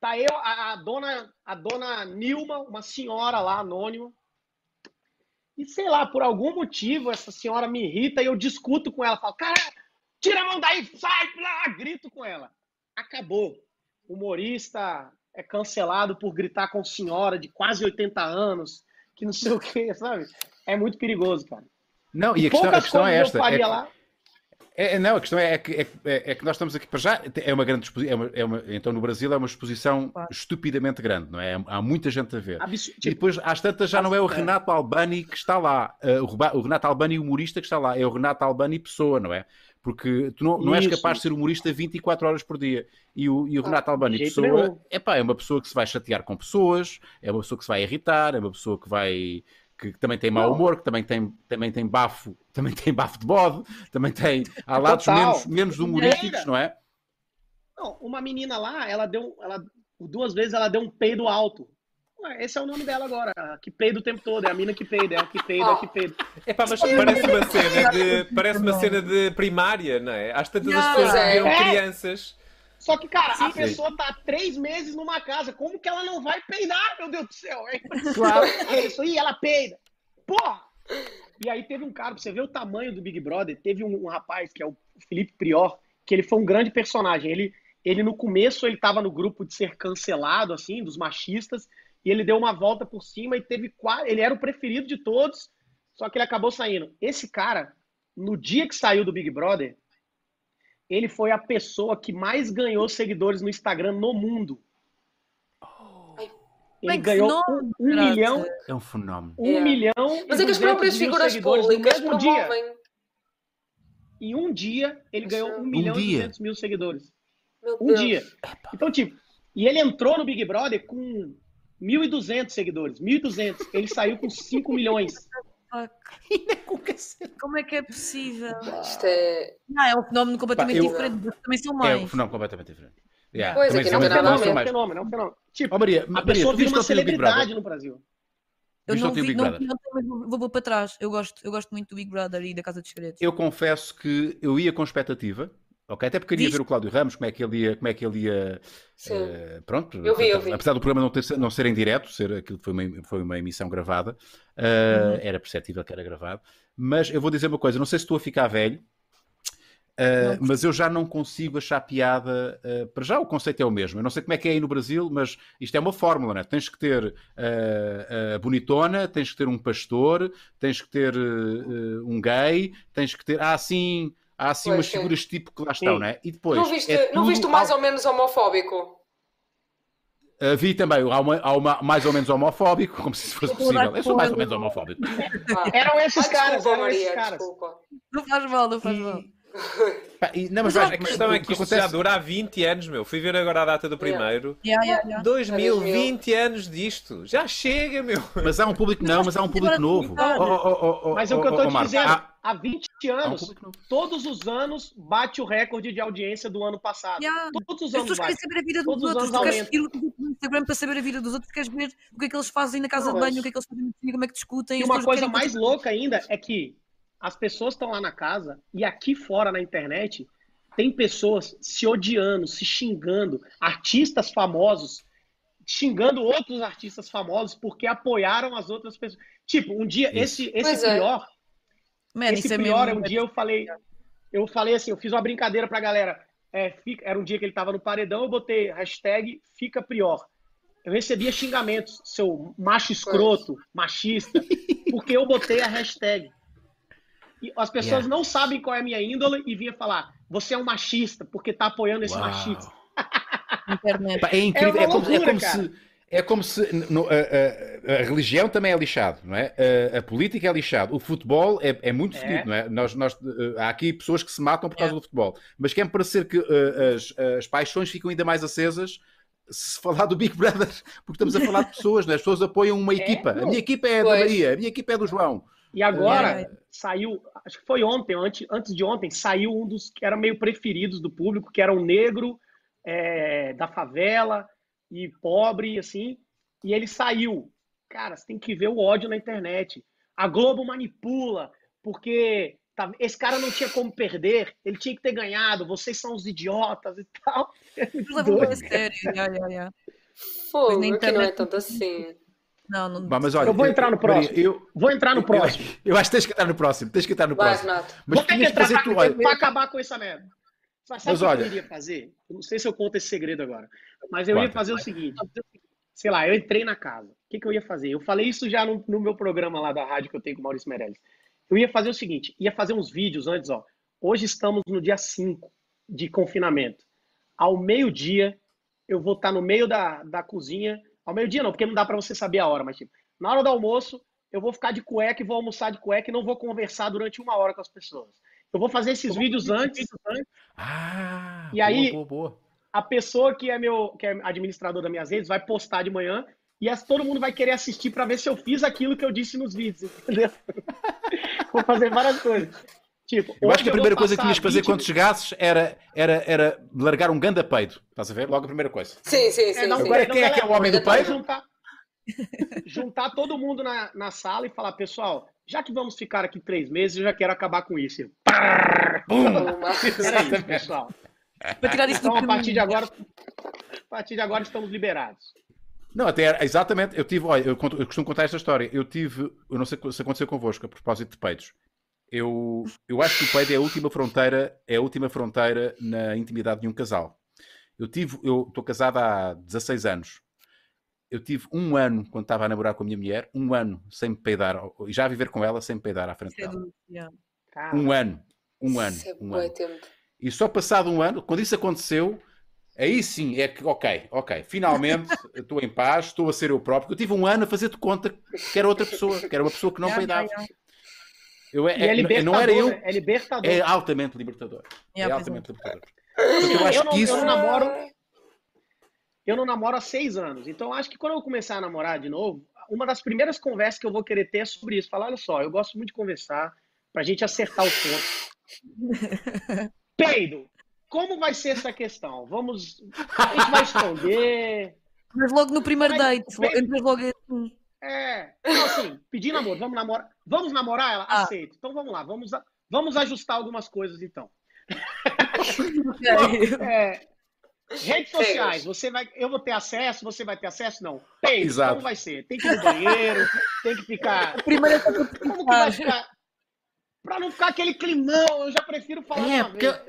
tá eu, a, a, dona, a dona Nilma, uma senhora lá, anônima. E sei lá, por algum motivo, essa senhora me irrita e eu discuto com ela. Falo, cara, Tira a mão daí, sai, lá, grito com ela. Acabou. Humorista é cancelado por gritar com senhora de quase 80 anos, que não sei o que, sabe? É muito perigoso, cara.
Não, e, a questão, a questão é esta. É lá... é, não, a questão é, é que, é, é, que nós estamos aqui para já. É uma grande exposição. É uma, é então, no Brasil é uma exposição claro. estupidamente grande, não é? Há muita gente a ver. Abs... E depois, às tantas, já não é o Renato Albani que está lá. Uh, o Renato Albani, humorista, que está lá. É o Renato Albani, pessoa, não é? Porque tu não, não és capaz de ser humorista 24 horas por dia. E o, e o ah, Renato Albani, pessoa, epá, é uma pessoa que se vai chatear com pessoas, é uma pessoa que se vai irritar, é uma pessoa que vai que também tem mau humor, que também tem, também tem bafo, também tem bafo de bode, também tem há lados menos, menos humorísticos, não é?
Não, uma menina lá, ela deu, ela duas vezes ela deu um peido alto. Ué, esse é o nome dela agora, que peida o tempo todo, é a mina que peida, é a que peida, é a que peida.
É pá, mas parece uma cena de, parece uma cena de primária, não é? Às tantas as pessoas
é.
viram crianças.
Só que, cara, a pessoa tá três meses numa casa, como que ela não vai peidar, meu Deus do céu? É claro. isso aí, ela peida. Porra! E aí teve um cara, pra você ver o tamanho do Big Brother, teve um, um rapaz, que é o Felipe Prior, que ele foi um grande personagem. Ele, ele no começo, ele tava no grupo de ser cancelado, assim, dos machistas, e ele deu uma volta por cima e teve quase. Ele era o preferido de todos, só que ele acabou saindo. Esse cara, no dia que saiu do Big Brother, ele foi a pessoa que mais ganhou seguidores no Instagram no mundo. Ele ganhou um, um milhão.
É um fenômeno.
Um é. milhão.
Mas é que as próprias figuras públicas
no dia. Em um dia, ele ganhou um, um milhão dia. e 200 mil seguidores.
Meu
um
Deus.
dia. Então, tipo, e ele entrou no Big Brother com 1.200 seguidores. 1.200. Ele saiu com 5 milhões.
Como é que é possível?
Isto é.
Não, é um fenómeno completamente eu, diferente. Também são mais.
É um fenómeno completamente diferente.
Yeah, pois é, que não ver.
É um fenômeno, é um fenômeno. Tipo,
oh, Maria,
a pessoa vira uma celebridade no Brasil.
Eu não vi, não, não, não, vou, vou para trás. Eu gosto, eu gosto muito do Big Brother e da Casa dos Segredos.
Eu confesso que eu ia com expectativa Ok, até porque queria Viste? ver o Cláudio Ramos, como é que ele ia. Como é que ele ia uh, pronto,
eu vi, eu vi.
apesar do programa não, ter, não ser em direto, ser, aquilo foi uma, foi uma emissão gravada, uh, uhum. era perceptível que era gravado. Mas eu vou dizer uma coisa: não sei se estou a ficar velho, uh, mas eu já não consigo achar piada. para já o conceito é o mesmo. Eu não sei como é que é aí no Brasil, mas isto é uma fórmula, né? Tens que ter a bonitona, tens que ter um pastor, tens que ter um gay, tens que ter. Ah, sim há assim pois umas figuras tipo que lá estão, não é? E depois.
Não viste, é não viste mais ou menos homofóbico?
Uh, vi também, há, uma, há uma, mais ou menos homofóbico, como se isso fosse possível. Eu sou mais ou menos homofóbico.
Ah, eram esses ah, caras, desculpa, eram Maria, esses caras.
Desculpa.
Não faz mal, não faz mal.
E, não, mas, mas a questão é que isto acontece... já dura há 20 anos, meu. Fui ver agora a data do primeiro.
Yeah. Yeah, yeah,
2020 anos disto. Já chega, meu.
Mas há um público, não, mas há um público novo. Oh,
oh, oh, mas é o que eu estou te dizendo. Há, há 20 anos, um todos os anos bate o recorde de audiência do ano passado. Todos os anos.
As pessoas querem saber a vida dos todos outros. Tu queres seguir o Instagram para saber a vida dos outros, queres ver o que é que eles fazem na casa não, de banho, o que é que eles fazem como é que discutem.
E uma coisa mais louca ainda é que as pessoas estão lá na casa e aqui fora na internet tem pessoas se odiando, se xingando, artistas famosos xingando outros artistas famosos porque apoiaram as outras pessoas. Tipo, um dia esse esse é. pior, Man, esse é pior é um dia eu falei, eu falei assim, eu fiz uma brincadeira pra galera. É, fica, era um dia que ele tava no paredão, eu botei hashtag fica pior. Eu recebia xingamentos, seu macho escroto, machista, porque eu botei a hashtag. E as pessoas yeah. não sabem qual é a minha índole e vinha falar: você é um machista porque tá apoiando esse Uau. machista.
É incrível, é, é como, loucura, é como se. É como se no, a, a, a, religião também é lixado, não é? A, a política é lixado, o futebol é, é muito é. fedido, não é? Nós, nós, uh, há aqui pessoas que se matam por causa é. do futebol, mas quer-me parecer que uh, as, as paixões ficam ainda mais acesas se falar do Big Brother, porque estamos a falar de pessoas, não é? As pessoas apoiam uma é, equipa. a minha equipa é pois. da Maria, a minha equipa é do João.
E agora é. saiu, acho que foi ontem, antes, antes de ontem, saiu um dos que era meio preferidos do público, que era um negro é, da favela e pobre, assim, e ele saiu. Cara, você tem que ver o ódio na internet. A Globo manipula, porque tá, esse cara não tinha como perder, ele tinha que ter ganhado, vocês são os idiotas e tal.
Fogo, que não é tanto assim.
Não, não...
Mas, olha,
eu vou entrar no próximo. Eu, vou entrar no próximo.
Eu, eu, acho que tens que entrar no próximo. Tens que entrar no
Vai,
próximo.
Mas vou ter que entrar pra, tu, olha... pra acabar com essa merda. Mas sabe o que olha... eu iria fazer? Eu não sei se eu conto esse segredo agora. Mas eu ia fazer o seguinte. Sei lá, eu entrei na casa. O que, que eu ia fazer? Eu falei isso já no, no meu programa lá da rádio que eu tenho com o Maurício Meirelles. Eu ia fazer o seguinte. Ia fazer uns vídeos antes, ó. Hoje estamos no dia 5 de confinamento. Ao meio-dia, eu vou estar no meio da, da cozinha. Ao meio-dia não, porque não dá para você saber a hora, mas tipo, na hora do almoço, eu vou ficar de cueca e vou almoçar de cueca e não vou conversar durante uma hora com as pessoas. Eu vou fazer esses vídeos antes.
Ah,
e aí, boa, boa, boa. a pessoa que é meu, que é administrador das minhas redes vai postar de manhã e as, todo mundo vai querer assistir para ver se eu fiz aquilo que eu disse nos vídeos, entendeu? vou fazer várias coisas.
Tipo, eu acho que a primeira coisa que tinhas que fazer 20... quando chegasses era, era, era largar um ganda peido. Estás a ver? Logo a primeira coisa.
Sim, sim, sim. É,
não,
sim.
Agora, quem é que é o homem do peido?
Juntar, juntar todo mundo na, na sala e falar, pessoal, já que vamos ficar aqui três meses, eu já quero acabar com isso. Era isso, pessoal. Então, a partir de agora, a partir de agora estamos liberados.
Não, até exatamente. Eu tive, olha, eu, eu, costumo contar esta história. Eu tive, eu não sei se aconteceu convosco, a propósito de peitos. Eu, eu acho que o peido é a última fronteira, é a última fronteira na intimidade de um casal. Eu tive, eu estou casado há 16 anos. Eu tive um ano, quando estava a namorar com a minha mulher, um ano sem me peidar, e já a viver com ela sem me peidar à frente é dela. Um ano. Um ano. É um ano. E só passado um ano, quando isso aconteceu, aí sim é que, ok, ok, finalmente estou em paz, estou a ser eu próprio. Eu tive um ano a fazer de conta que era outra pessoa, que era uma pessoa que não peidava.
Eu, é, é, não era eu. É libertador.
É altamente libertador. É, é altamente libertador.
eu, acho eu, não, que isso... eu não namoro. Eu não namoro há seis anos. Então, acho que quando eu começar a namorar de novo, uma das primeiras conversas que eu vou querer ter é sobre isso. Falar, olha só, eu gosto muito de conversar pra gente acertar o ponto. Peido, como vai ser essa questão? Vamos. A gente vai esconder.
Mas logo no primeiro date, entras logo assim.
É, então assim, pedir namoro, vamos namorar. Vamos namorar? Ela ah. aceita. Então vamos lá, vamos, vamos ajustar algumas coisas então. é, redes sociais, você vai, eu vou ter acesso, você vai ter acesso? Não. Tem, Exato. como vai ser? Tem que ir no banheiro, tem que ficar.
Primeiro como que vai
ficar? Pra não ficar aquele climão, eu já prefiro falar é,
porque, vez,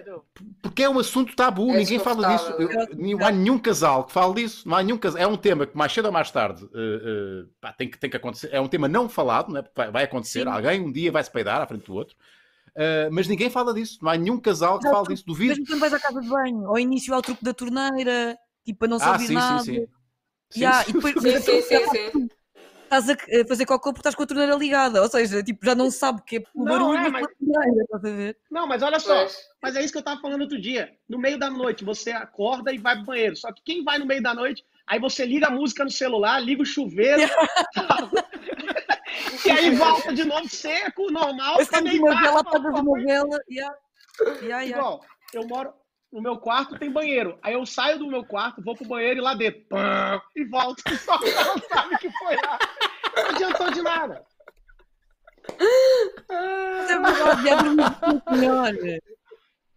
porque é um assunto tabu, é ninguém fala disso. Eu, não há nenhum casal que fale disso. Não há nenhum casal. É um tema que mais cedo ou mais tarde uh, uh, pá, tem, que, tem que acontecer. É um tema não falado, né? vai, vai acontecer. Sim. Alguém um dia vai se peidar à frente do outro. Uh, mas ninguém fala disso. Não há nenhum casal que fale disso. Duvido.
Mesmo quando vais à casa de banho, ao início ao truque da torneira, tipo, para não se ah, ouvir sim, nada. Sim, sim. sim,
yeah, sim. E depois, sim, sim, sim, sim
estás a fazer cocô porque estás com a torneira ligada. Ou seja, tipo, já não sabe que é o barulho é, mas... torneira, estás a ver?
Não, mas olha só. Mas é isso que eu estava falando outro dia. No meio da noite, você acorda e vai pro banheiro. Só que quem vai no meio da noite, aí você liga a música no celular, liga o chuveiro. e aí volta de novo seco, normal.
Eu de novela, apaga de novela. Yeah.
Yeah, yeah. Igual, eu moro, no meu quarto tem banheiro. Aí eu saio do meu quarto, vou pro banheiro e lá dentro. Pã, e volto. Só que não sabe que foi lá. Não adiantou de nada.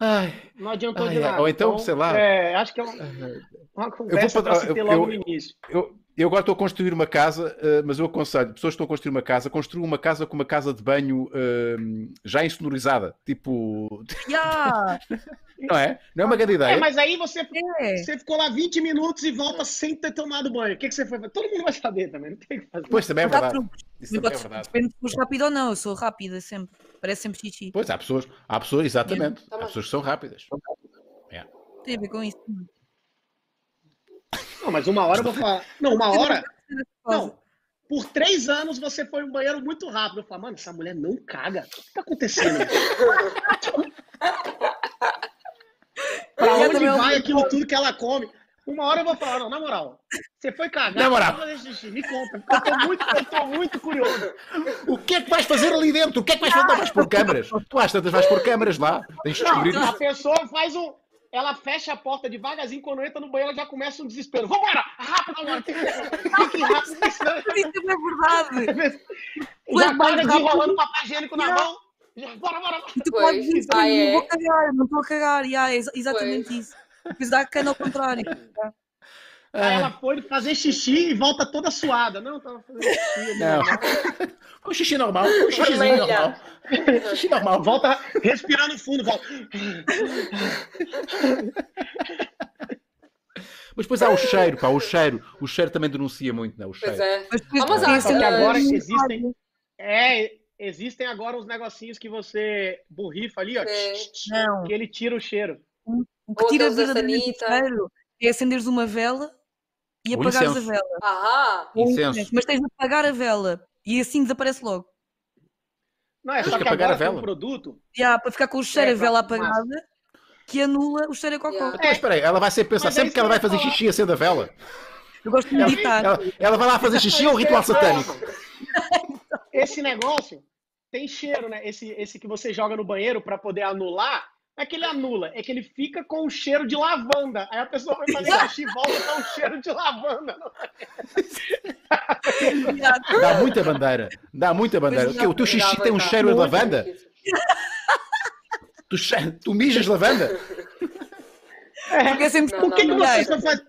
Ai, não adiantou ai, de nada.
Ou então, então, sei lá.
É, acho que é uma, uma conversa para se ter logo eu, no início.
Eu, eu agora estou a construir uma casa, uh, mas eu aconselho, pessoas que estão a construir uma casa, construam uma casa com uma casa de banho uh, já insonorizada. Tipo.
Yeah.
não é? Não é uma grande ideia. É,
mas aí você, é. você ficou lá 20 minutos e volta sem ter tomado banho. O que, que você foi fazer? Todo mundo vai saber também, não tem que fazer.
Pois também é verdade. Isso também é verdade.
Depende se fores rápido ou não. Eu sou rápida sempre. Parece sempre xixi.
Pois, há pessoas, há pessoas, exatamente. Há pessoas que são rápidas.
É. Tem a ver com isso.
Não, mas uma hora eu vou falar. Não, uma hora. Não. Por três anos você foi no banheiro muito rápido. Eu falo, mano, essa mulher não caga. O que tá acontecendo? pra onde vai aquilo tudo que ela come? Uma hora eu vou falar, não, na moral, você foi cagar,
na moral.
me conta, eu tô, muito, eu tô muito curioso.
O que é que vais fazer ali dentro? O que é que vais fazer? Não, vais por câmeras. Tu às tantas vais por câmeras lá. Tens de descobrir
não, A pessoa faz um, ela fecha a porta devagarzinho, quando entra no banheiro, ela já começa um desespero. Vambora! Rápido agora! Tem que,
rápido! Isso é verdade!
já paga desenrolando papel higiênico na mão. Bora, bora, bora!
Tu pode dizer, ah, é. não vou cagar, não estou a cagar. E, é exatamente isso. Dá a cana ao contrário.
Aí ela foi fazer xixi e volta toda suada. Não, tava fazendo xixi. Não.
Um xixi normal, um xixizinho normal. xixi normal.
Volta respirando fundo, volta.
Mas depois há o cheiro, pá, o cheiro. O cheiro também denuncia muito, né? O cheiro. Pois é.
Mas, mas que agora existem. É, existem agora uns negocinhos que você borrifa ali, ó. Não. Que ele tira o cheiro.
O que tira a vida do cheiro é acenderes uma vela e apagares a vela.
Ah,
incenso.
Mas tens de apagar a vela e assim desaparece logo.
Não, é só que, que apagar a vela. Um produto.
Yeah, para ficar com o cheiro é, a vela apagada massa. que anula o cheiro a cocô.
Yeah. Então, espera aí, ela vai sempre pensar, sempre que ela vai fazer xixi acende a vela.
Eu gosto de meditar.
Ela, ela vai lá fazer xixi ou ritual satânico?
Esse negócio tem cheiro, né? Esse, esse que você joga no banheiro para poder anular, é que ele anula, é que ele fica com o cheiro de lavanda. Aí a pessoa vai fazer xixi e volta com o cheiro de lavanda.
Dá muita bandeira. Dá muita bandeira. O, o teu xixi tem um cheiro de lavanda? Tu, tu mijas lavanda?
É, Porque sempre não, o que, não, que você só faz?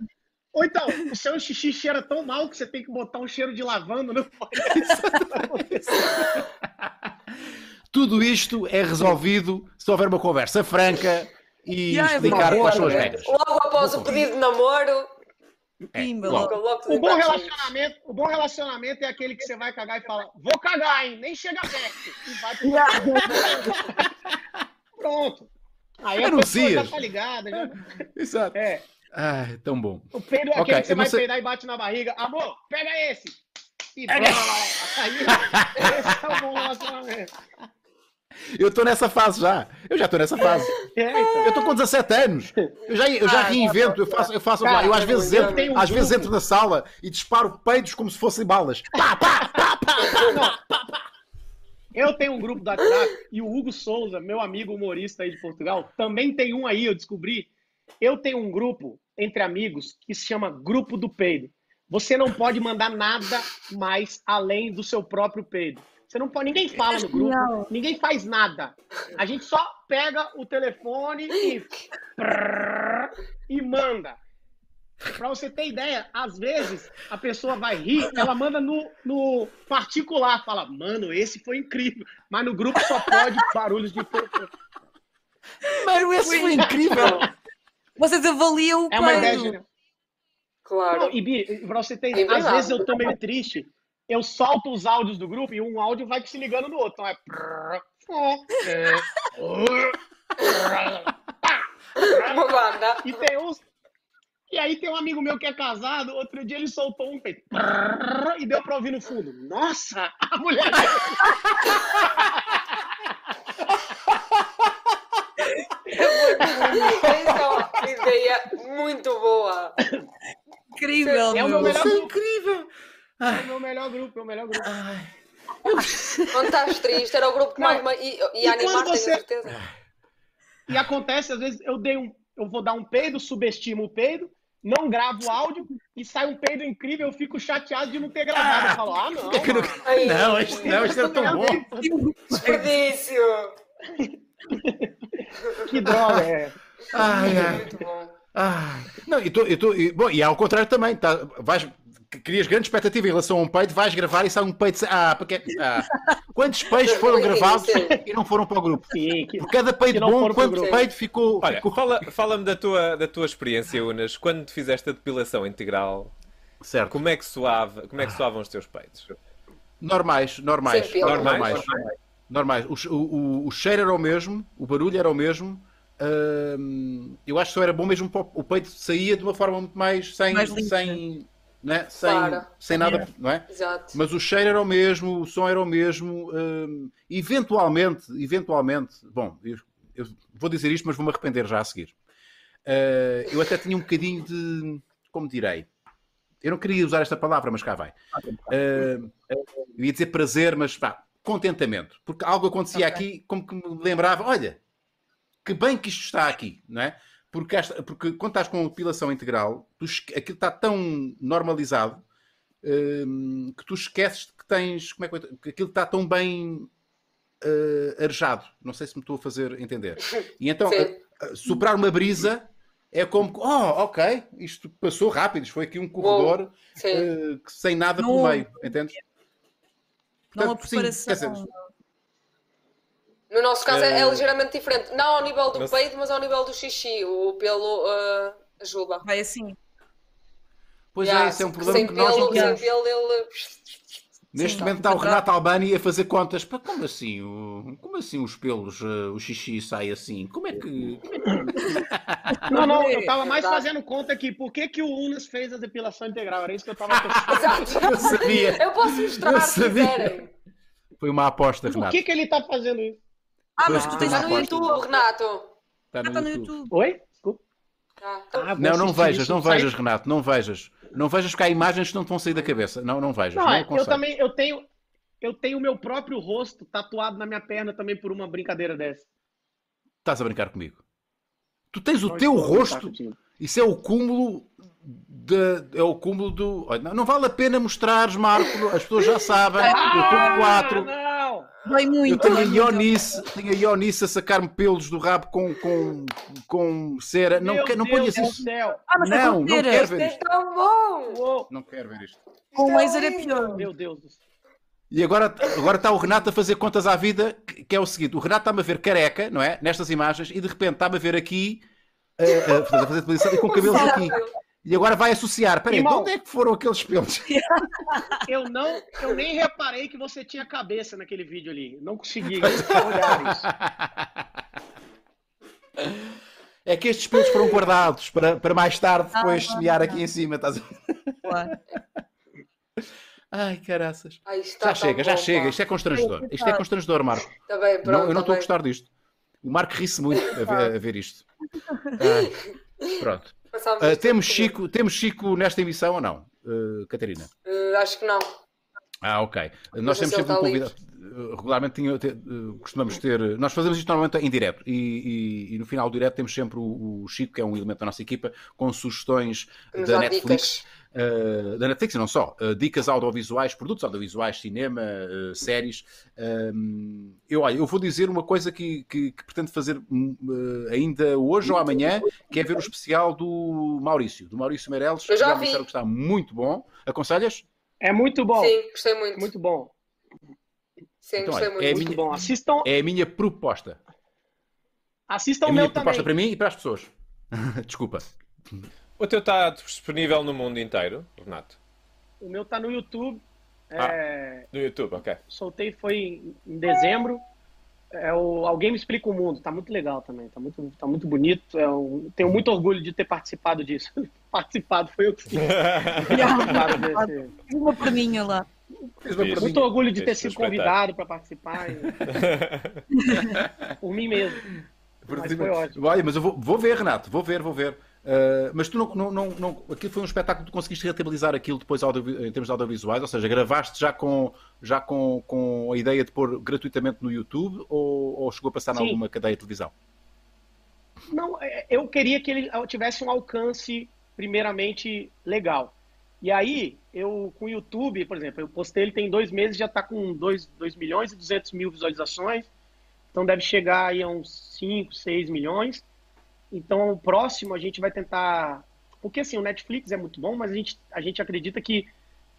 Ou então, o seu xixi cheira tão mal que você tem que botar um cheiro de lavanda no
Tudo isto é resolvido se houver uma conversa franca e yeah, explicar é quais são as regras.
Logo após o pedido de namoro.
É, logo. o, bom relacionamento, o bom relacionamento é aquele que você vai cagar e fala: Vou cagar, hein? Nem chega perto. E vai pro Pronto. Aí a pessoa já tá ligada. Já...
Exato. É. Ah, tão bom.
O peido é okay, aquele que você vai sei... peidar e bate na barriga. Amor, pega esse. E pega. Aí, esse é o bom relacionamento.
Eu estou nessa fase já. Eu já estou nessa fase. É, então. Eu estou com 17 anos. Eu já, eu já ah, reinvento. Eu faço, eu faço Cara, eu às vezes entro, um às vezes entro na sala e disparo peidos como se fossem balas. Pá, pá, pá, pá, pá, pá,
Eu tenho um grupo do WhatsApp e o Hugo Souza, meu amigo humorista aí de Portugal, também tem um aí, eu descobri. Eu tenho um grupo entre amigos que se chama Grupo do Peido. Você não pode mandar nada mais além do seu próprio peido. Você não pode, ninguém fala no grupo, não. ninguém faz nada. A gente só pega o telefone e e manda. Para você ter ideia, às vezes a pessoa vai rir, ela manda no, no particular, fala, mano, esse foi incrível. Mas no grupo só pode barulhos de.
Mano, esse foi incrível. Vocês avaliam o
É uma ideia. Claro. Não, e Bi, pra você ter ideia, às vezes eu tô meio triste eu solto os áudios do grupo e um áudio vai se ligando no outro. Então é. e tem uns. E aí tem um amigo meu que é casado, outro dia ele soltou um peito. E deu pra ouvir no fundo. Nossa, a mulher.
Essa é uma ideia muito boa.
Incrível,
é o meu melhor...
É incrível.
Ai. É o meu melhor grupo, é o melhor grupo. Ai.
Quando estás triste, era o grupo que mais. E, e, animar, você... tenho certeza.
E acontece, às vezes, eu dei um. Eu vou dar um peido, subestimo o peido, não gravo o áudio e sai um peido incrível, eu fico chateado de não ter gravado. Eu falo, ah, não.
Que não, Aí, não, isso, não, isso é tão bom.
Desperdício.
que droga é.
Ai, ai. Muito bom. Ai. Não, e, tô, e, tô, e, bom, e ao contrário também, tá, vais, crias grande expectativa em relação a um peito, vais gravar e sai um peito. Ah, porque. Ah. Quantos peitos foram gravados e não foram para o grupo? Sim, que, Por cada peito bom, quanto peito ficou.
Olha,
ficou...
fala-me fala da, tua, da tua experiência, Unas, quando fizeste a depilação integral. Certo. Como é que, soava, como é que soavam os teus peitos?
Normais, normais. Sim, normais. normais. normais. O, o, o cheiro era o mesmo, o barulho era o mesmo. Uh, eu acho que só era bom mesmo o peito saía de uma forma muito mais sem, mais sem né? sem, claro. sem nada, não é? Exato. Mas o cheiro era o mesmo, o som era o mesmo. Hum, eventualmente, eventualmente, bom, eu, eu, vou dizer isto, mas vou-me arrepender já a seguir. Uh, eu até tinha um bocadinho de, como direi, eu não queria usar esta palavra, mas cá vai. Uh, eu ia dizer prazer, mas pá, contentamento, porque algo acontecia okay. aqui como que me lembrava, olha, que bem que isto está aqui, não é? Porque, esta, porque quando estás com depilação integral, tu, aquilo está tão normalizado hum, que tu esqueces que tens. Como é que, que aquilo está tão bem uh, arejado. Não sei se me estou a fazer entender. E então, soprar uma brisa é como que, oh, ok, isto passou rápido, isto foi aqui um corredor uh, sem nada não, por meio, entendes?
Não Portanto, a preparação. Sim,
no nosso caso é, é ligeiramente diferente. Não ao nível do peito, mas ao nível do xixi. O pelo uh, ajuda.
Vai assim.
Pois yeah, é, esse é um problema
sem
que
pelo,
nós
não temos. Sem pelo, ele...
Neste Sim, momento está o Renato Albani a fazer contas. Para como assim? O, como assim os pelos, uh, o xixi sai assim? Como é que.
Não, não, eu estava mais fazendo conta aqui. Por que, que o Unas fez a depilação integral? Era isso que eu estava
pensando. eu sabia. Eu posso mostrar eu se quiserem.
Foi uma aposta, Renato.
Por que, que ele está fazendo isso?
Ah, mas tu tens ah,
no YouTube, Renato.
Está no, ah, tá no YouTube.
Oi? Desculpa.
Ah, não, não vejas, não vejas, Renato, não vejas. Não vejas porque há imagens que não te vão sair da cabeça. Não, não vejas. Não,
não é, eu também, eu tenho, eu tenho o meu próprio rosto tatuado na minha perna também por uma brincadeira dessa.
Estás a brincar comigo? Tu tens o não, teu é rosto. Isso é o cúmulo de, é o cúmulo do. Não, não vale a pena mostrares, Marco, as pessoas já sabem. ah, eu estou 4.
Dói muito.
Eu tenho a Ionice, tenho a Ionice a sacar-me pelos do rabo com, com, com cera. Meu não, não ponhas isso.
Ah, não, não quero ver isto. É tão bom.
Não quero ver isto.
Com laser é pior.
Meu Deus do céu.
E agora, agora está o Renato a fazer contas à vida, que é o seguinte: o Renato está-me a ver careca, não é? Nestas imagens, e de repente está-me a ver aqui, uh, uh, a fazer televisão e com cabelos aqui. E agora vai associar. Peraí, de onde é que foram aqueles pelos?
Eu não, eu nem reparei que você tinha cabeça naquele vídeo ali. Não consegui olhar isso.
É que estes pelos foram guardados para, para mais tarde depois ah, semear aqui em cima. Estás. Claro. Ai, caraças. Ai, já chega, bom, já pá. chega. Isto é constrangedor. Isto é constrangedor, Marco.
Tá bem, pronto,
não, eu não
tá
estou a gostar disto. O Marco ri-se muito a ver, a ver isto. Ai, pronto. Uh, temos, Chico, temos Chico nesta emissão ou não, uh, Catarina?
Uh, acho que não.
Ah, ok. Nós temos sempre um convidado. Regularmente tinha, te, costumamos ter. Nós fazemos isto normalmente em direto e, e, e, no final do direto temos sempre o, o, Chico, que é um elemento da nossa equipa, com sugestões da Netflix. Uh, da Netflix e não só, uh, dicas audiovisuais, produtos audiovisuais, cinema, uh, séries. eu, olha, eu vou dizer uma coisa que, que, que pretendo fazer ainda hoje ou amanhã, que é ver o especial do Maurício, do Maurício Meirelles.
Eu já, já
vi. que está muito bom. Aconselhas?
É muito bom.
Sim, gostei muito.
Muito bom.
Sim, então, gostei
olha, muito. É bom. Assistam. É a minha proposta.
Assistam
é
o
meu
também.
proposta para mim e para as pessoas. Desculpa.
O teu está disponível no mundo inteiro, Renato?
O meu está no YouTube.
Ah, é... No YouTube, ok.
Soltei foi em dezembro. É o Alguém Me Explica o Mundo. Tá muito legal também. Tá muito, tá muito bonito. É um... Tenho muito orgulho de ter participado disso. participado foi eu que fiz.
Fiz uma perninha lá.
Fiz muito orgulho de ter sido convidado para participar. E... Por mim mesmo. Mas foi ótimo.
Olha, mas eu vou, vou ver, Renato. Vou ver, vou ver. Uh, mas tu não, não, não, não, aquilo foi um espetáculo que tu conseguiste rentabilizar aquilo depois audio, em termos audiovisuais, ou seja, gravaste já com, já com, com a ideia de pôr gratuitamente no YouTube ou, ou chegou a passar em alguma cadeia de televisão?
Não, é, eu queria que ele tivesse um alcance primeiramente legal. E aí, eu com o YouTube, por exemplo, eu postei ele tem dois meses, já está com 2 milhões e 200 mil visualizações, então deve chegar aí a uns 5, 6 milhões. Então, o próximo a gente vai tentar. Porque assim, o Netflix é muito bom, mas a gente, a gente acredita que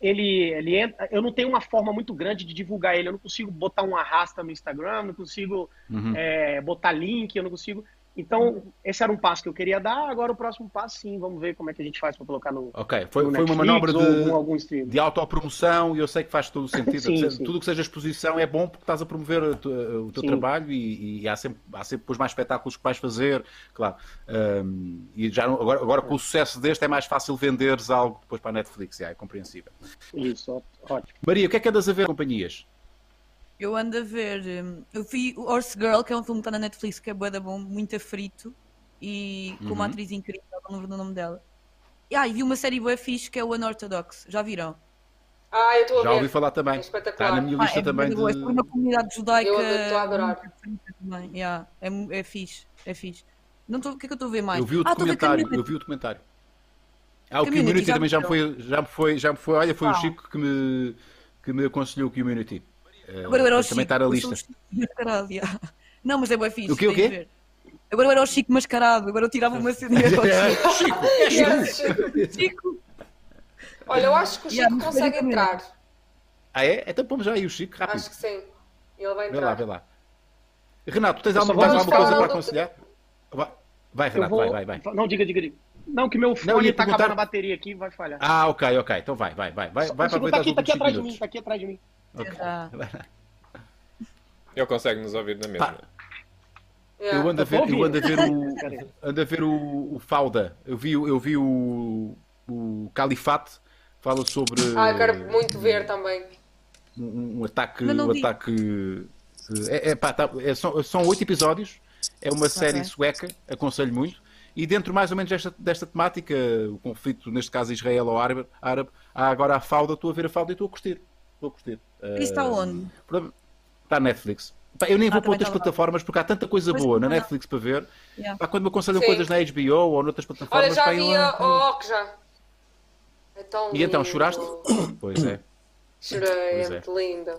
ele, ele entra. Eu não tenho uma forma muito grande de divulgar ele. Eu não consigo botar um arrasta no Instagram, não consigo uhum. é, botar link, eu não consigo. Então, esse era um passo que eu queria dar. Agora, o próximo passo, sim, vamos ver como é que a gente faz para colocar no.
Ok, foi, no foi uma manobra de, algum, algum de autopromoção e eu sei que faz todo o sentido. sim, sim. Tudo que seja exposição é bom porque estás a promover o teu, o teu trabalho e, e, há, sempre, há sempre depois mais espetáculos que vais fazer, claro. Um, e já agora, agora com o sucesso deste é mais fácil venderes algo depois para a Netflix, é, é compreensível.
Isso, ótimo.
Maria, o que é que andas a ver companhias?
Eu ando a ver. Hum, eu vi o Horse Girl, que é um filme que está na Netflix, que é bué bom, muito frito e com uma uhum. atriz incrível, não lembro do nome dela. E, ah, e vi uma série boa fixe que é o Unorthodox. Já viram?
Ah, eu estou a
ver. Já ouvi falar também. É Está na minha lista ah, é também.
De... É uma comunidade judaica.
Eu estou a adorar.
Também. Yeah, é, é fixe. É fixe. Não tô, o que é que eu estou a ver mais?
Eu vi o ah, documentário. Eu vi o documentário. Ah, o Community, Community também já me, foi, já me foi. Já me foi. Olha, foi ah. o Chico que me, que me aconselhou o Community.
Agora eu era o Chico. Também está na lista. Mascarado, yeah. Não, mas é bem fixe.
O quê, o quê?
Agora eu era o Chico mascarado, agora eu tirava uma cena
Chico, és
tu? Chico. Olha, eu acho que o Chico yeah, consegue entrar.
Ah, é? Então pomos já aí o Chico, rápido.
Acho que sim. Ele vai entrar.
Vê lá, vê lá. Renato, tens alguma, alguma coisa para aconselhar? Vai, vai Renato, vou... vai, vai, vai.
Não, diga, diga, diga. Não, que meu fone está acabando a bateria aqui vai falhar.
Ah, ok, ok. Então vai, vai, vai. Vai, vai
para tá aqui, tá aqui atrás de mim, tá aqui atrás de mim.
Okay.
Ele consegue nos ouvir na mesma.
Eu ando a ver, eu ando a ver o, ando a ver o, o Fauda. Eu vi, eu vi o, o Califate. Fala sobre.
Ah, eu quero muito ver também.
Um, um ataque. Um ataque. É, é, pá, tá, é, são, são oito episódios. É uma série okay. sueca. Aconselho muito. E dentro mais ou menos desta, desta temática, o conflito, neste caso Israel ou árabe, árabe há agora a Fauda. Estou a ver a Fauda e estou a curtir. Estou a curtir.
Isso está onde?
Está na Netflix. Pá, eu nem ah, vou para outras plataformas porque há tanta coisa pois boa na Netflix para ver. Yeah. Pá, quando me aconselham Sim. coisas na HBO ou noutras plataformas.
Olha, já vi o OC já. É tão
e então, choraste? pois é.
Chorei, pois é muito lindo.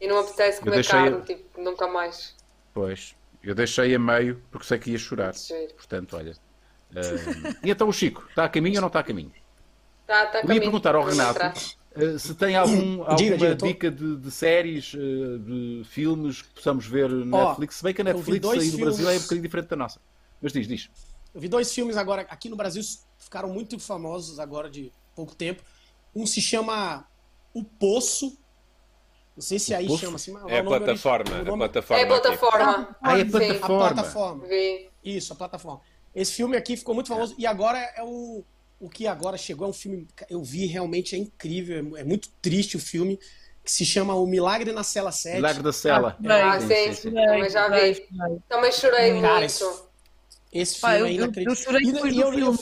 E não apetece comer deixei... carne, tipo, nunca mais.
Pois, eu deixei a meio porque sei que ia chorar. Portanto, olha. Uh... e então o Chico, está a caminho ou não está a caminho?
Está, está a
caminho. Eu ia perguntar ao Renato uh, se tem algum, alguma dica de, de séries, uh, de filmes que possamos ver no oh, Netflix. Se bem que a Netflix aí no filmes... Brasil é um bocadinho diferente da nossa. Mas diz, diz.
Eu vi dois filmes agora, aqui no Brasil, ficaram muito famosos agora de pouco tempo. Um se chama O Poço. Não sei se aí Poço? chama assim.
É, é a plataforma. É plataforma.
É plataforma.
Ah, é plataforma.
A plataforma. Isso, a plataforma. Esse filme aqui ficou muito famoso. E agora é o, o que agora chegou. É um filme. Eu vi, realmente é incrível. É muito triste o filme. Que se chama O Milagre na Cela 7.
Milagre da Cela.
Ah, sim, sim, sim. Também já vi. Também chorei Cara, muito.
Esse, esse filme Pai, é inacreditável. Eu, eu chorei e, e eu, eu,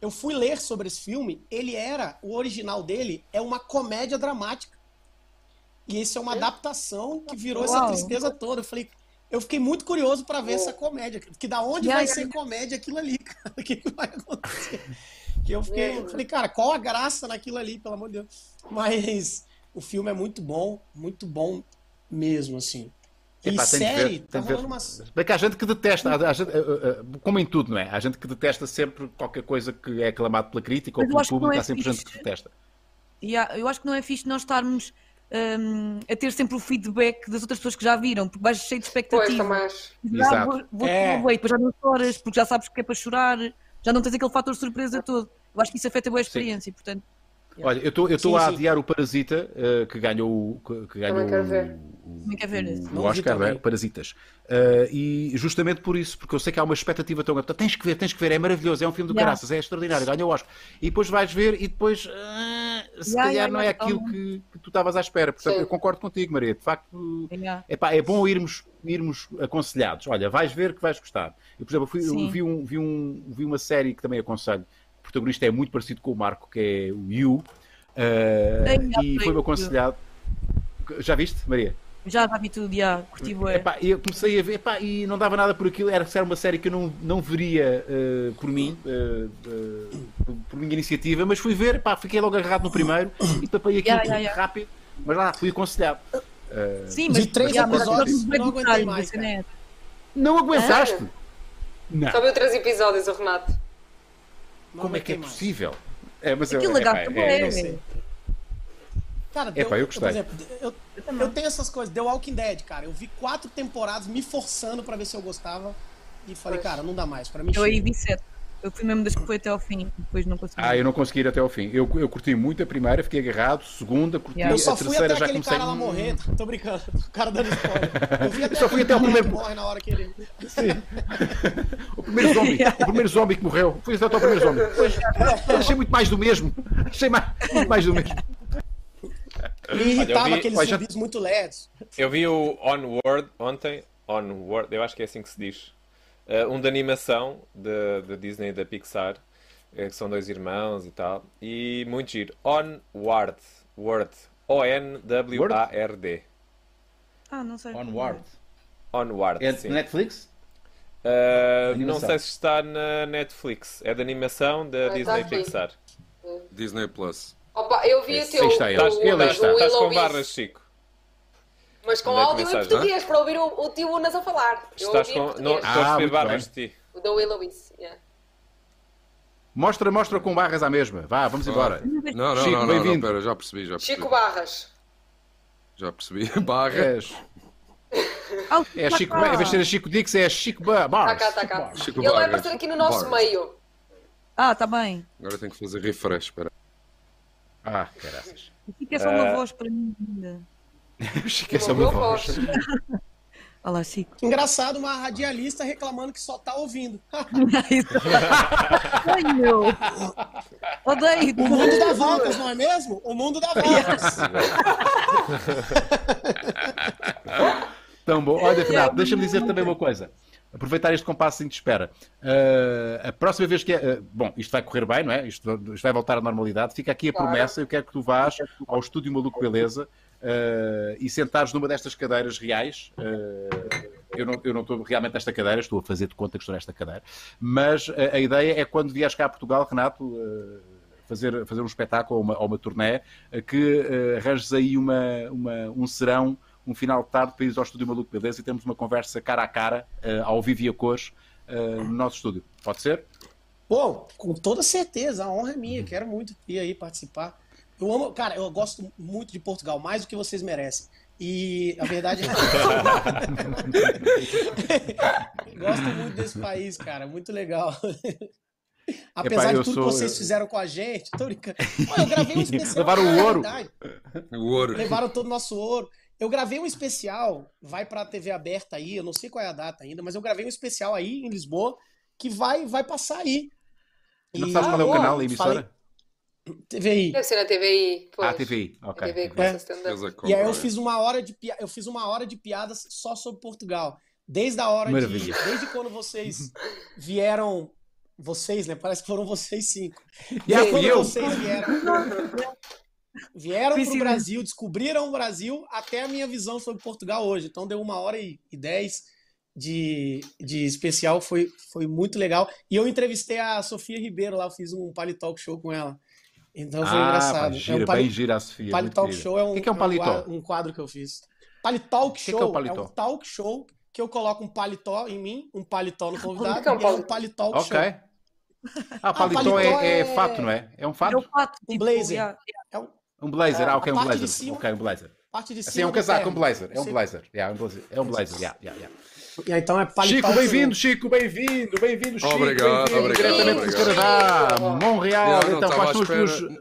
eu fui ler sobre esse filme, ele era, o original dele é uma comédia dramática. E esse é uma adaptação que virou Uau. essa tristeza toda. Eu falei, eu fiquei muito curioso para ver Uau. essa comédia, que da onde vai ser comédia aquilo ali, cara? O que, que vai acontecer? Que eu fiquei, eu falei, cara, qual a graça naquilo ali, pelo amor de Deus. Mas o filme é muito bom, muito bom mesmo, assim. E Epá, série, ver, tá rolando umas...
Bem que há gente que detesta, gente, eh, eh, eh, como em tudo, não é? Há gente que detesta sempre qualquer coisa que é aclamado pela crítica ou pelo público, é há sempre fixe. gente que detesta.
Yeah, eu acho que não é fixe nós estarmos um, a ter sempre o feedback das outras pessoas que já viram, porque vais cheio de expectativa.
Pois,
já, vou, vou é. Ver, depois já não choras, porque já sabes que é para chorar, já não tens aquele fator surpresa todo. Eu acho que isso afeta a boa experiência, Sim. portanto.
Olha, eu estou a adiar sim. o Parasita, uh, que ganhou, que, que ganhou o, o, o Oscar, é? Parasitas. Uh, e justamente por isso, porque eu sei que há uma expectativa tão grande. Tens que ver, tens que ver, é maravilhoso, é um filme do yeah. caraças, é extraordinário, ganhou o Oscar. E depois vais ver e depois, uh, se yeah, calhar yeah, não é aquilo que, que, tu estavas à espera. Portanto, sim. eu concordo contigo, Maria. De facto, epá, é bom irmos, irmos aconselhados. Olha, vais ver que vais gostar. Eu, por exemplo, fui, eu vi, um, vi, um, vi uma série que também aconselho protagonista é muito parecido com o Marco, que é o Yu. Uh, e foi-me aconselhado. Já viste, Maria?
Já, já vi tudo, já, curti bué.
Epá, eu comecei a ver, epá, e não dava nada por aquilo, era, era uma série que eu não, não veria uh, por mim, uh, uh, por minha iniciativa, mas fui ver, epá, fiquei logo agarrado no primeiro e tapei aquilo yeah, yeah, rápido, mas lá, fui aconselhado.
Sim, mas de três episódios não aguentei mais.
Não aguentaste? Ah,
não. Só viu três episódios, o Renato.
Como é que é possível? É,
mas Aquilo eu, é, é, é,
Cara, deu, eu gostei. Por exemplo, eu, eu, tenho essas coisas. The Walking Dead, cara. Eu vi quatro temporadas me forçando para ver se eu gostava. E falei, cara, não dá mais. Para mim,
eu aí vi sete. Eu fui mesmo das que foi até ao fim, depois não consegui.
Ah, eu não consegui ir até ao fim. Eu, eu curti muito a primeira, fiquei agarrado, segunda, curti yeah.
eu só
a terceira,
até
já comecei.
cara lá morrer, tô brincando. O cara dando spoiler. Eu, vi até
eu só fui até o primeiro.
Morre na hora que ele.
Sim. o primeiro zombie, o primeiro zombie que morreu. Fui até o primeiro zombie. Achei muito mais do mesmo. Achei mais, muito mais do mesmo.
Me irritava vi, aqueles zumbis já... muito leves.
Eu vi o Onward ontem. Onward, eu acho que é assim que se diz. Uh, um de animação da Disney e da Pixar, eh, que são dois irmãos e tal. E muito giro. Onward. Word. O-N-W-A-R-D.
Ah, não sei.
Onward.
Onward.
É sim. Netflix?
Uh, não sei se está na Netflix. É de animação da ah, Disney tá Pixar.
Disney Plus.
Opa, eu vi o teu.
Está ele.
O,
ele
está. Estás com barras, Chico.
Mas com é áudio em português, para ouvir o, o tio Unas a falar.
Estás com. Não, estou a receber barras de ti.
O da yeah.
Mostra, mostra com barras à mesma. Vá, vamos embora.
Não, não, Chico, não, não, não, pera, já percebi, já percebi.
Chico Barras.
Já percebi. Barras.
É, Chico, em vez de ser Chico Dix, é Chico Barras. Tá
cá, tá cá. Chico Ele vai aparecer aqui no nosso Barras. meio.
Ah, tá bem.
Agora tenho que fazer refresh, espera.
Ah, caraças.
Fica só uma uh... voz para mim ainda.
É só uma voz.
Olha lá, Chico.
Engraçado, uma radialista reclamando que só tá ouvindo.
Ai, meu. Odeio.
O mundo dá voltas, não é mesmo? O mundo dá voltas.
Tão bom. Olha, Renato, deixa-me dizer também uma coisa. Aproveitar este compasso de espera. Uh, a próxima vez que é. Uh, bom, isto vai correr bem, não é? Isto, isto, vai voltar à normalidade. Fica aqui a promessa. Eu quero que tu vás ao Estúdio Maluco Beleza uh, e sentares numa destas cadeiras reais. Uh, eu não, estou realmente nesta cadeira, estou a fazer de conta que estou nesta cadeira, mas a, a ideia é quando vieres cá a Portugal, Renato, uh, fazer, fazer um espetáculo ou uma, ou uma turnê, que uh, arranjes aí uma, uma, um serão, um final de tarde para ir ao Estúdio Maluco Beleza e temos uma conversa cara a cara, uh, ao vivo e a cores, no nosso estúdio. Pode ser?
Bom, com toda certeza, a honra é minha, quero muito ir aí participar. Eu amo, cara, eu gosto muito de Portugal, mais do que vocês merecem. E a verdade é que. gosto muito desse país, cara, muito legal. Apesar Epa, de tudo sou... que vocês fizeram com a gente, tô brincando. Eu gravei um especial.
Levaram o ouro.
O ouro.
Levaram todo o nosso ouro. Eu gravei um especial, vai pra TV aberta aí, eu não sei qual é a data ainda, mas eu gravei um especial aí em Lisboa que vai, vai passar aí.
Não e... sabe qual é o canal, a emissora? Falei...
TVI.
Deve ser na TVI.
Poxa. Ah, TVI, ok.
TVI é. E aí eu fiz uma hora de pi... eu fiz uma hora de piadas só sobre Portugal. Desde a hora Maravilha. de. Desde quando vocês vieram. Vocês, né? Parece que foram vocês cinco.
E aí, quando
eu. vocês vieram. Vieram para o Brasil, descobriram o Brasil até a minha visão sobre Portugal hoje. Então deu uma hora e, e dez de, de especial, foi, foi muito legal. E eu entrevistei a Sofia Ribeiro lá, fiz um Palitalk Show com ela. Então foi ah, engraçado.
Gira,
é um
pali... bem gira a Sofia.
Palitalk Show é um,
que que é um, paletó?
um quadro que eu fiz. Palitalk Show que que é, um é, um talk show que eu coloco um paletó em mim, um paletó no convidado que é um e é um palitalk
okay. show. Ah, paletó, ah, paletó é, é, fato, não é? É um fato? É um fato.
Um blazer.
É um, um blazer, ah, ok, um blazer. Cima, ok, um blazer.
Parte de cima
assim, é um casaco, um blazer. É um blazer. Yeah, um blazer. É um blazer, yeah, yeah, yeah.
E então é
Chico, bem-vindo, Chico, bem-vindo, bem-vindo, Chico.
Obrigado, bem obrigado.
Diretamente do Canadá, Montreal. Não, então, quais são os teus. Não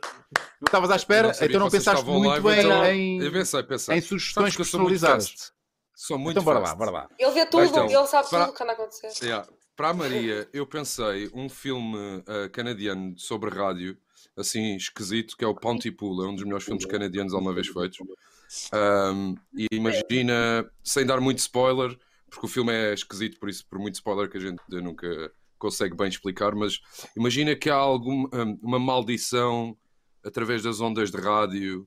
estavas à espera? Não então não pensaste muito live, bem então... em, eu pensei, pensei. em sugestões personalizadas.
Sou muito
Então bora lá, bora lá.
Ele vê tudo, então, ele sabe para... tudo o que anda a acontecer.
Yeah. Para a Maria, eu pensei um filme uh, canadiano sobre rádio, assim, esquisito, que é o Pontypool, é um dos melhores filmes canadianos alguma vez feitos. Um, e imagina, sem dar muito spoiler, porque o filme é esquisito, por isso, por muito spoiler que a gente nunca consegue bem explicar, mas imagina que há alguma hum, uma maldição através das ondas de rádio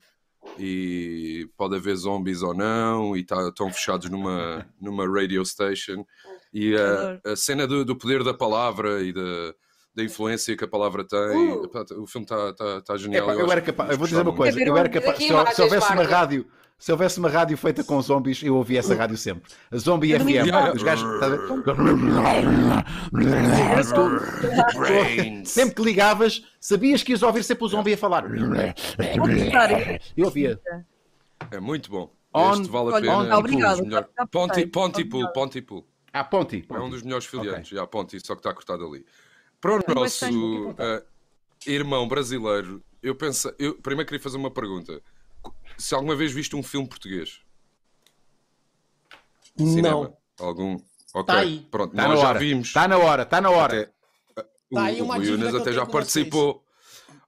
e pode haver zombies ou não e tá, estão fechados numa, numa radio station. E a, a cena do, do, poder da palavra e da, da influência que a palavra tem. Uh. o filme está tá, tá genial
eu, eu, era capaz, eu vou dizer uma coisa eu era capaz, se, se houvesse uma rádio se houvesse uma rádio feita com zombies, eu ouvia essa rádio sempre. A Zombie FM. Yeah. Os gajos. sempre que ligavas, sabias que ias ouvir sempre o zombie a falar. Eu ouvia.
É muito bom. On, este vale a pena.
On, obrigado.
Ponty, Pontypool, Pontypool.
Ah, Ponty.
É um dos melhores filiantes. Okay. Já, Ponty, só que está cortado ali. Para o nosso uh, irmão brasileiro, eu penso. Eu primeiro queria fazer uma pergunta se alguma vez viste um filme português.
Cinema. Não.
Algum? Ok, tá aí. pronto,
tá
nós já
hora.
vimos.
Está na hora, está na hora. Até,
tá o Yunas
até já participou.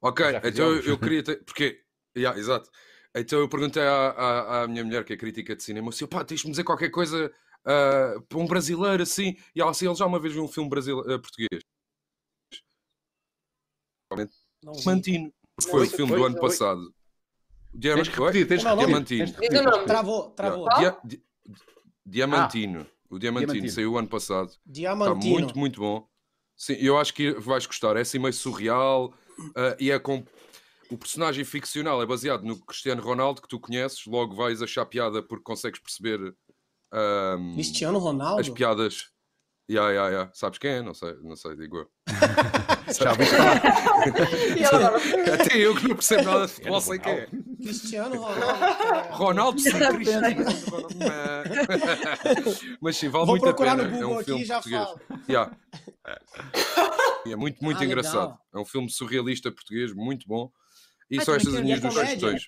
Ok, então eu, eu queria. Ter, porque. Yeah, exato. Então eu perguntei à, à, à, minha mulher, que é crítica de cinema, assim, pá, tens-me dizer qualquer coisa uh, para um brasileiro assim. E ela assim, ele já uma vez viu um filme brasileiro, uh, português. Mantino. Foi o filme do ano passado.
Diamant... Tens que repetir, tens que
Diamantino.
Diz o nome.
Travou, travou.
Dia... Di... Diamantino. Ah. O Diamantino, Diamantino saiu ano passado.
Diamantino.
Está muito, muito bom. Sim, eu acho que vais gostar. É assim meio surreal uh, e é com. O personagem ficcional é baseado no Cristiano Ronaldo, que tu conheces, logo vais achar piada porque consegues perceber. Um,
Cristiano Ronaldo?
As piadas. Yeah, yeah, yeah. Sabes quem é? Não sei, não sei, digo eu.
Já falar.
Até eu que não percebo nada de futebol sei quem é.
Cristiano Ronaldo.
Ronaldo sim, Cristiano. Mas sim, vale
Vou
muito a
pena.
No
Google
é um filme
aqui, já
português. Yeah. É muito, muito ah, engraçado. Legal. É um filme surrealista português, muito bom. E ah, são estas as minhas duas sugestões.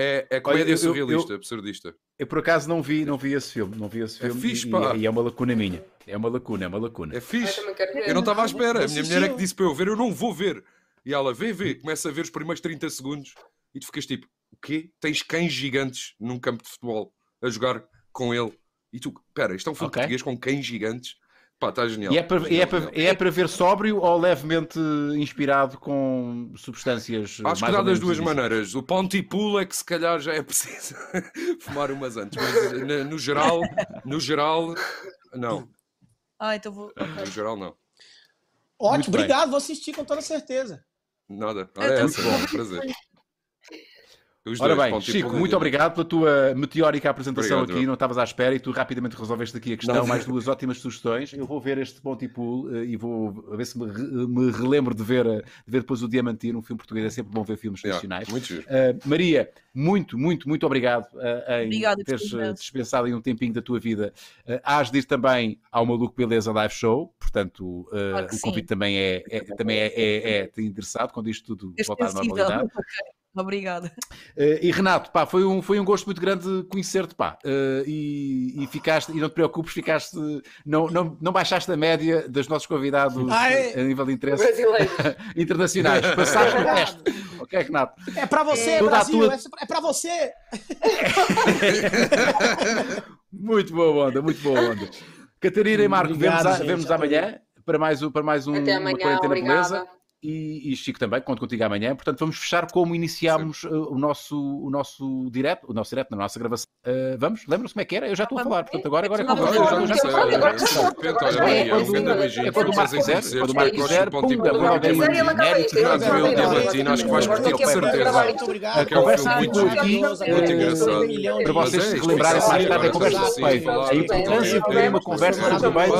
É, é comédia Olha, eu, surrealista, eu, absurdista.
Eu por acaso não vi, não vi esse filme, não vi esse é filme.
É fixe, pá.
E, e, é uma lacuna minha. É uma lacuna, é uma lacuna.
É fixe. Eu, eu não estava à espera. A minha mulher é que disse para eu ver, eu não vou ver. E ela vê, vê, começa a ver os primeiros 30 segundos e tu ficas tipo, o quê? Tens cães gigantes num campo de futebol a jogar com ele. E tu, pera, isto é um filme okay. português com cães gigantes. Pá, está genial.
E é para, é, para, é para ver sóbrio ou levemente inspirado com substâncias.
Acho que dá das duas maneiras. O Pontypool é que se calhar já é preciso fumar umas antes, mas no geral, no geral, não.
Ah, então vou.
No geral, não.
Ótimo, obrigado, vou assistir com toda certeza.
Nada. Olha é essa, bom, prazer.
Os Ora dois, bem, Chico, muito obrigado pela tua meteórica apresentação obrigado, aqui. Não estavas à espera e tu rapidamente resolveste aqui a questão. Não. Mais duas ótimas sugestões. Eu vou ver este Ponty Pool uh, e vou ver se me, me relembro de ver, uh, de ver depois o Diamantino, um filme português. É sempre bom ver filmes yeah, nacionais.
Muito
uh, Maria, muito, muito, muito obrigado em Obrigado, teres dispensado aí um tempinho da tua vida. Uh, hás de ir também ao Maluco Beleza Live Show, portanto, claro o convite sim. também é, é também é, é, é, é interessado quando isto tudo voltar à normalidade.
Obrigada.
Uh, e Renato, pá, foi um, foi um gosto muito grande conhecer-te, pá. Uh, e, e, ficaste, e não te preocupes, ficaste, não, não, não baixaste a média dos nossos convidados Ai, a nível de interesse internacionais. Passaste o teste. Ok, Renato?
É para você, é, Brasil, tua... é para você.
muito boa onda, muito boa onda. Catarina e Marco, Obrigado, vemos, a, vemos amanhã para mais, para mais um,
Até amanhã, uma quarentena beleza
e, e, Chico também, conto contigo amanhã. Portanto, vamos fechar como iniciámos uh, o, nosso, o nosso direto, o nosso direto na nossa gravação. Uh, vamos? Lembram-se como é que era? Eu já estou a falar, portanto, agora, agora é
já sei. É
quando o Marco quiser, quando o Marco quiser, pumba, põe alguém
mérito. Acho que vais curtir com certeza.
A conversa muito aqui. Para vocês se relembrarem mais tarde, a conversa de peito. A importância de ter uma conversa muito bem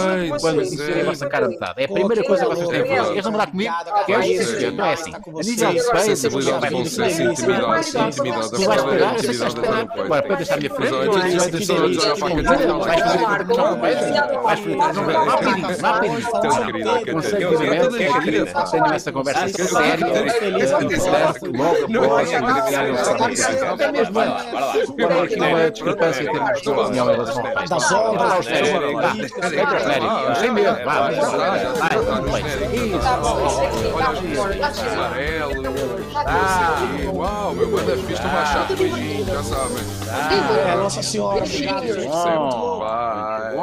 quando conhecerem a vossa cara de metade. É a primeira coisa que vocês têm que fazer. Queres namorar comigo? Que é isso, não é assim. A nível de space,
sensibilidade, bom senso, intimidade, intimidade,
tu vais sei que vais esperar. Agora, para deixar a minha frente, tu vais deixar a minha frente, vais fazer rapidinho, rapidinho. Conselho de tenho essa conversa séria, logo após até mesmo antes. Agora aqui uma discrepância em termos de opinião em relação ao país. Das obras, sem medo, vá, vai,
isso, amarelo, ah, uau, meu uma chata, beijinho, já sabem.
Ah, Nossa Senhora, obrigado.
Vai.